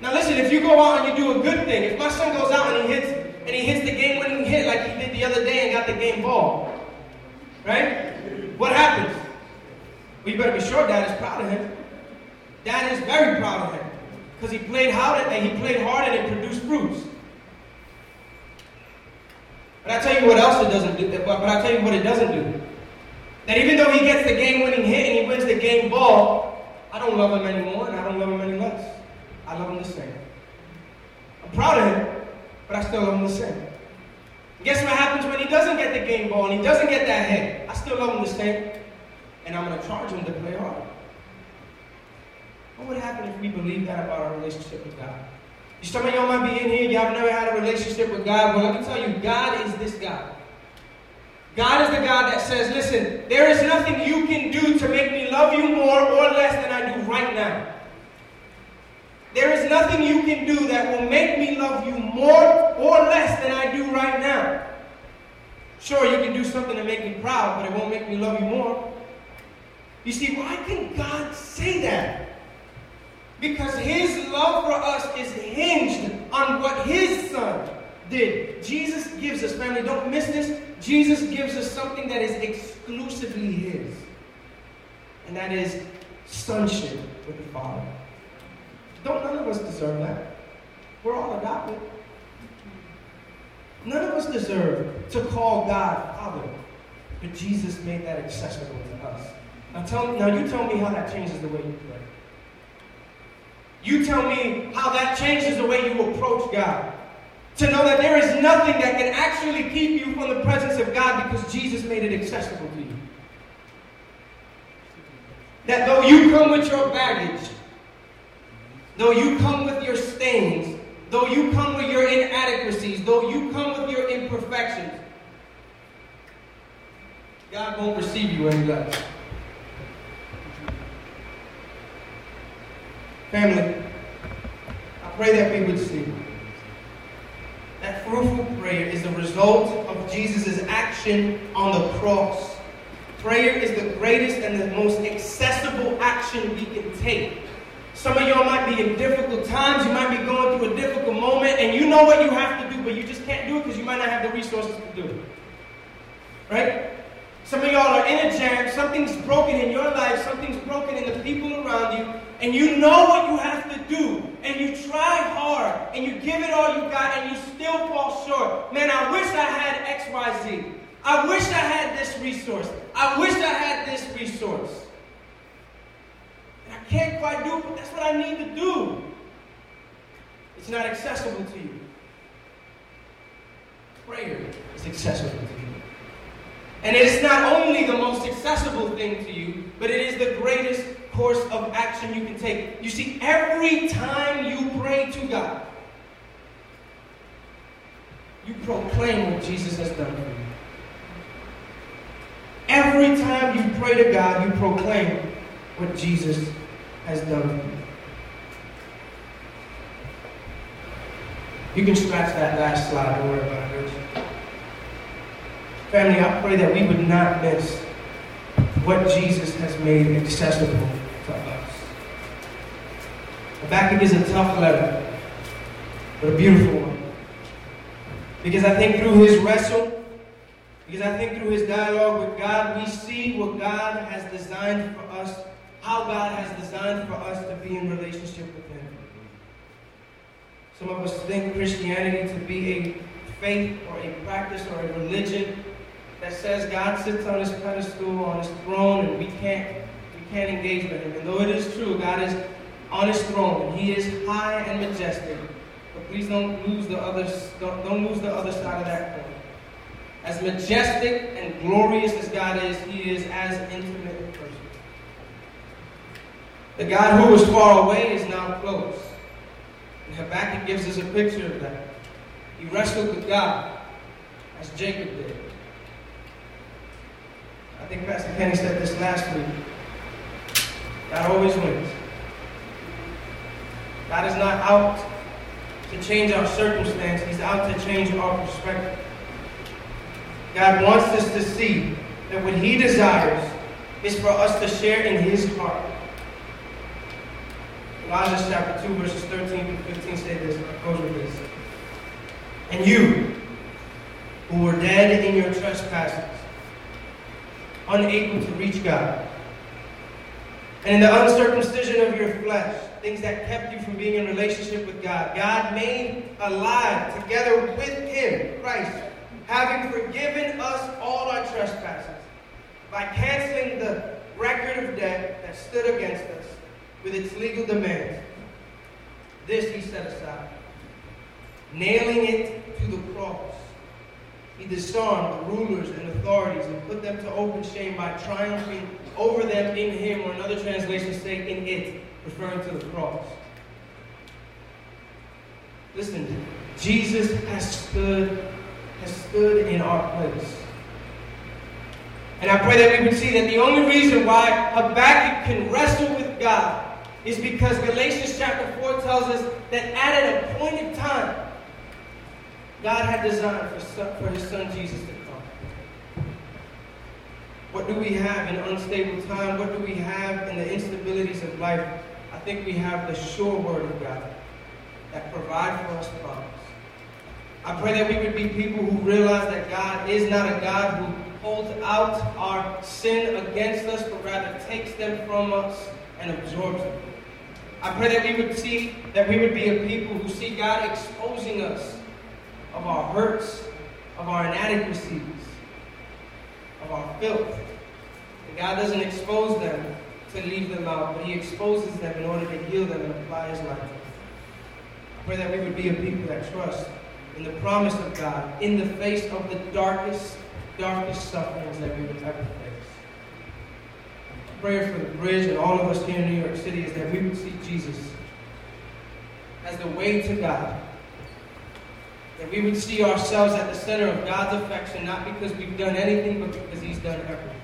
Now, listen, if you go out and you do a good thing, if my son goes out and he hits and he hits the game-winning hit like he did the other day and got the game ball, right? What happens? Well, you better be sure Dad is proud of him. Dad is very proud of him. Because he played hard and he played hard and it produced fruits. But I tell you what else it doesn't do. But I tell you what it doesn't do. That even though he gets the game-winning hit and he wins the game ball, I don't love him anymore and I don't love him any less. I love him the same. I'm proud of him, but I still love him the same. Guess what happens when he doesn't get the game ball and he doesn't get that hit? I still love him the same, and I'm going to charge him to play hard. What would happen if we believed that about our relationship with God? Some of y'all might be in here, y'all never had a relationship with God. Well, let me tell you, God is this God. God is the God that says, listen, there is nothing you can do to make me love you more or less than I do right now. There is nothing you can do that will make me love you more or less than I do right now. Sure, you can do something to make me proud, but it won't make me love you more. You see, why can God say that? Because his love for us is hinged on what his son did. Jesus gives us, family, don't miss this. Jesus gives us something that is exclusively his. And that is sonship with the Father. Don't none of us deserve that. We're all adopted. None of us deserve to call God Father. But Jesus made that accessible to us. Now tell me, now you tell me how that changes the way you pray. You tell me how that changes the way you approach God. To know that there is nothing that can actually keep you from the presence of God because Jesus made it accessible to you. That though you come with your baggage, though you come with your stains, though you come with your inadequacies, though you come with your imperfections, God won't receive you any less. Family, I pray that we would see that fruitful prayer is the result of Jesus' action on the cross. Prayer is the greatest and the most accessible action we can take. Some of y'all might be in difficult times, you might be going through a difficult moment, and you know what you have to do, but you just can't do it because you might not have the resources to do it. Right? Some of y'all are in a jam, something's broken in your life, something's broken in the people around you, and you know what you have to do, and you try hard, And you give it all you got and you still fall short. Man, I wish I had XYZ. I wish I had this resource. I wish I had this resource. And I can't quite do it, but that's what I need to do. It's not accessible to you. Prayer is accessible to you. And it is not only the most accessible thing to you, but it is the greatest course of action you can take. You see, every time you pray to God, you proclaim what Jesus has done for you. Every time you pray to God, you proclaim what Jesus has done for you. You can scratch that last slide, don't worry about it. Family, I pray that we would not miss what Jesus has made accessible to us. Habakkuk is a tough letter, but a beautiful one. Because I think through his wrestle, because I think through his dialogue with God, we see what God has designed for us, how God has designed for us to be in relationship with him. Some of us think Christianity to be a faith or a practice or a religion that says God sits on his pedestal, on his throne, and we can't we can't engage with him. And though it is true, God is on his throne, and he is high and majestic. But please don't lose the other don't, don't lose the other side of that coin. As majestic and glorious as God is, he is as intimate a person. The God who was far away is now close. And Habakkuk gives us a picture of that. He wrestled with God, as Jacob did. I think Pastor Kenny said this last week. God always wins. God is not out to change our circumstance, He's out to change our perspective. God wants us to see that what He desires is for us to share in His heart. Colossians chapter 2, verses 13 to 15 say this, I'll close with this. And you, who were dead in your trespasses, unable to reach God, and in the uncircumcision of your flesh, things that kept you from being in relationship with God, God made alive together with Him, Christ, having forgiven us all our trespasses by canceling the record of debt that stood against us with its legal demands. This he set aside, nailing it to the cross. He disarmed the rulers and authorities and put them to open shame by triumphing over them in him, or another translation say in it, referring to the cross. Listen, Jesus has stood, has stood in our place. And I pray that we would see that the only reason why Habakkuk can wrestle with God is because Galatians chapter 4 tells us that at an appointed time, God had designed for, son, for his son Jesus to come. What do we have in unstable time? What do we have in the instabilities of life? I think we have the sure word of God that provides for us promise. I pray that we would be people who realize that God is not a God who holds out our sin against us, but rather takes them from us and absorbs them. I pray that we would see that we would be a people who see God exposing us of our hurts, of our inadequacies, of our filth. And God doesn't expose them to leave them out, but He exposes them in order to heal them and apply His life. I pray that we would be a people that trust in the promise of God in the face of the darkest, darkest sufferings that we would ever face. Prayer for the bridge and all of us here in New York City is that we would see Jesus as the way to God that we would see ourselves at the center of God's affection, not because we've done anything, but because He's done everything.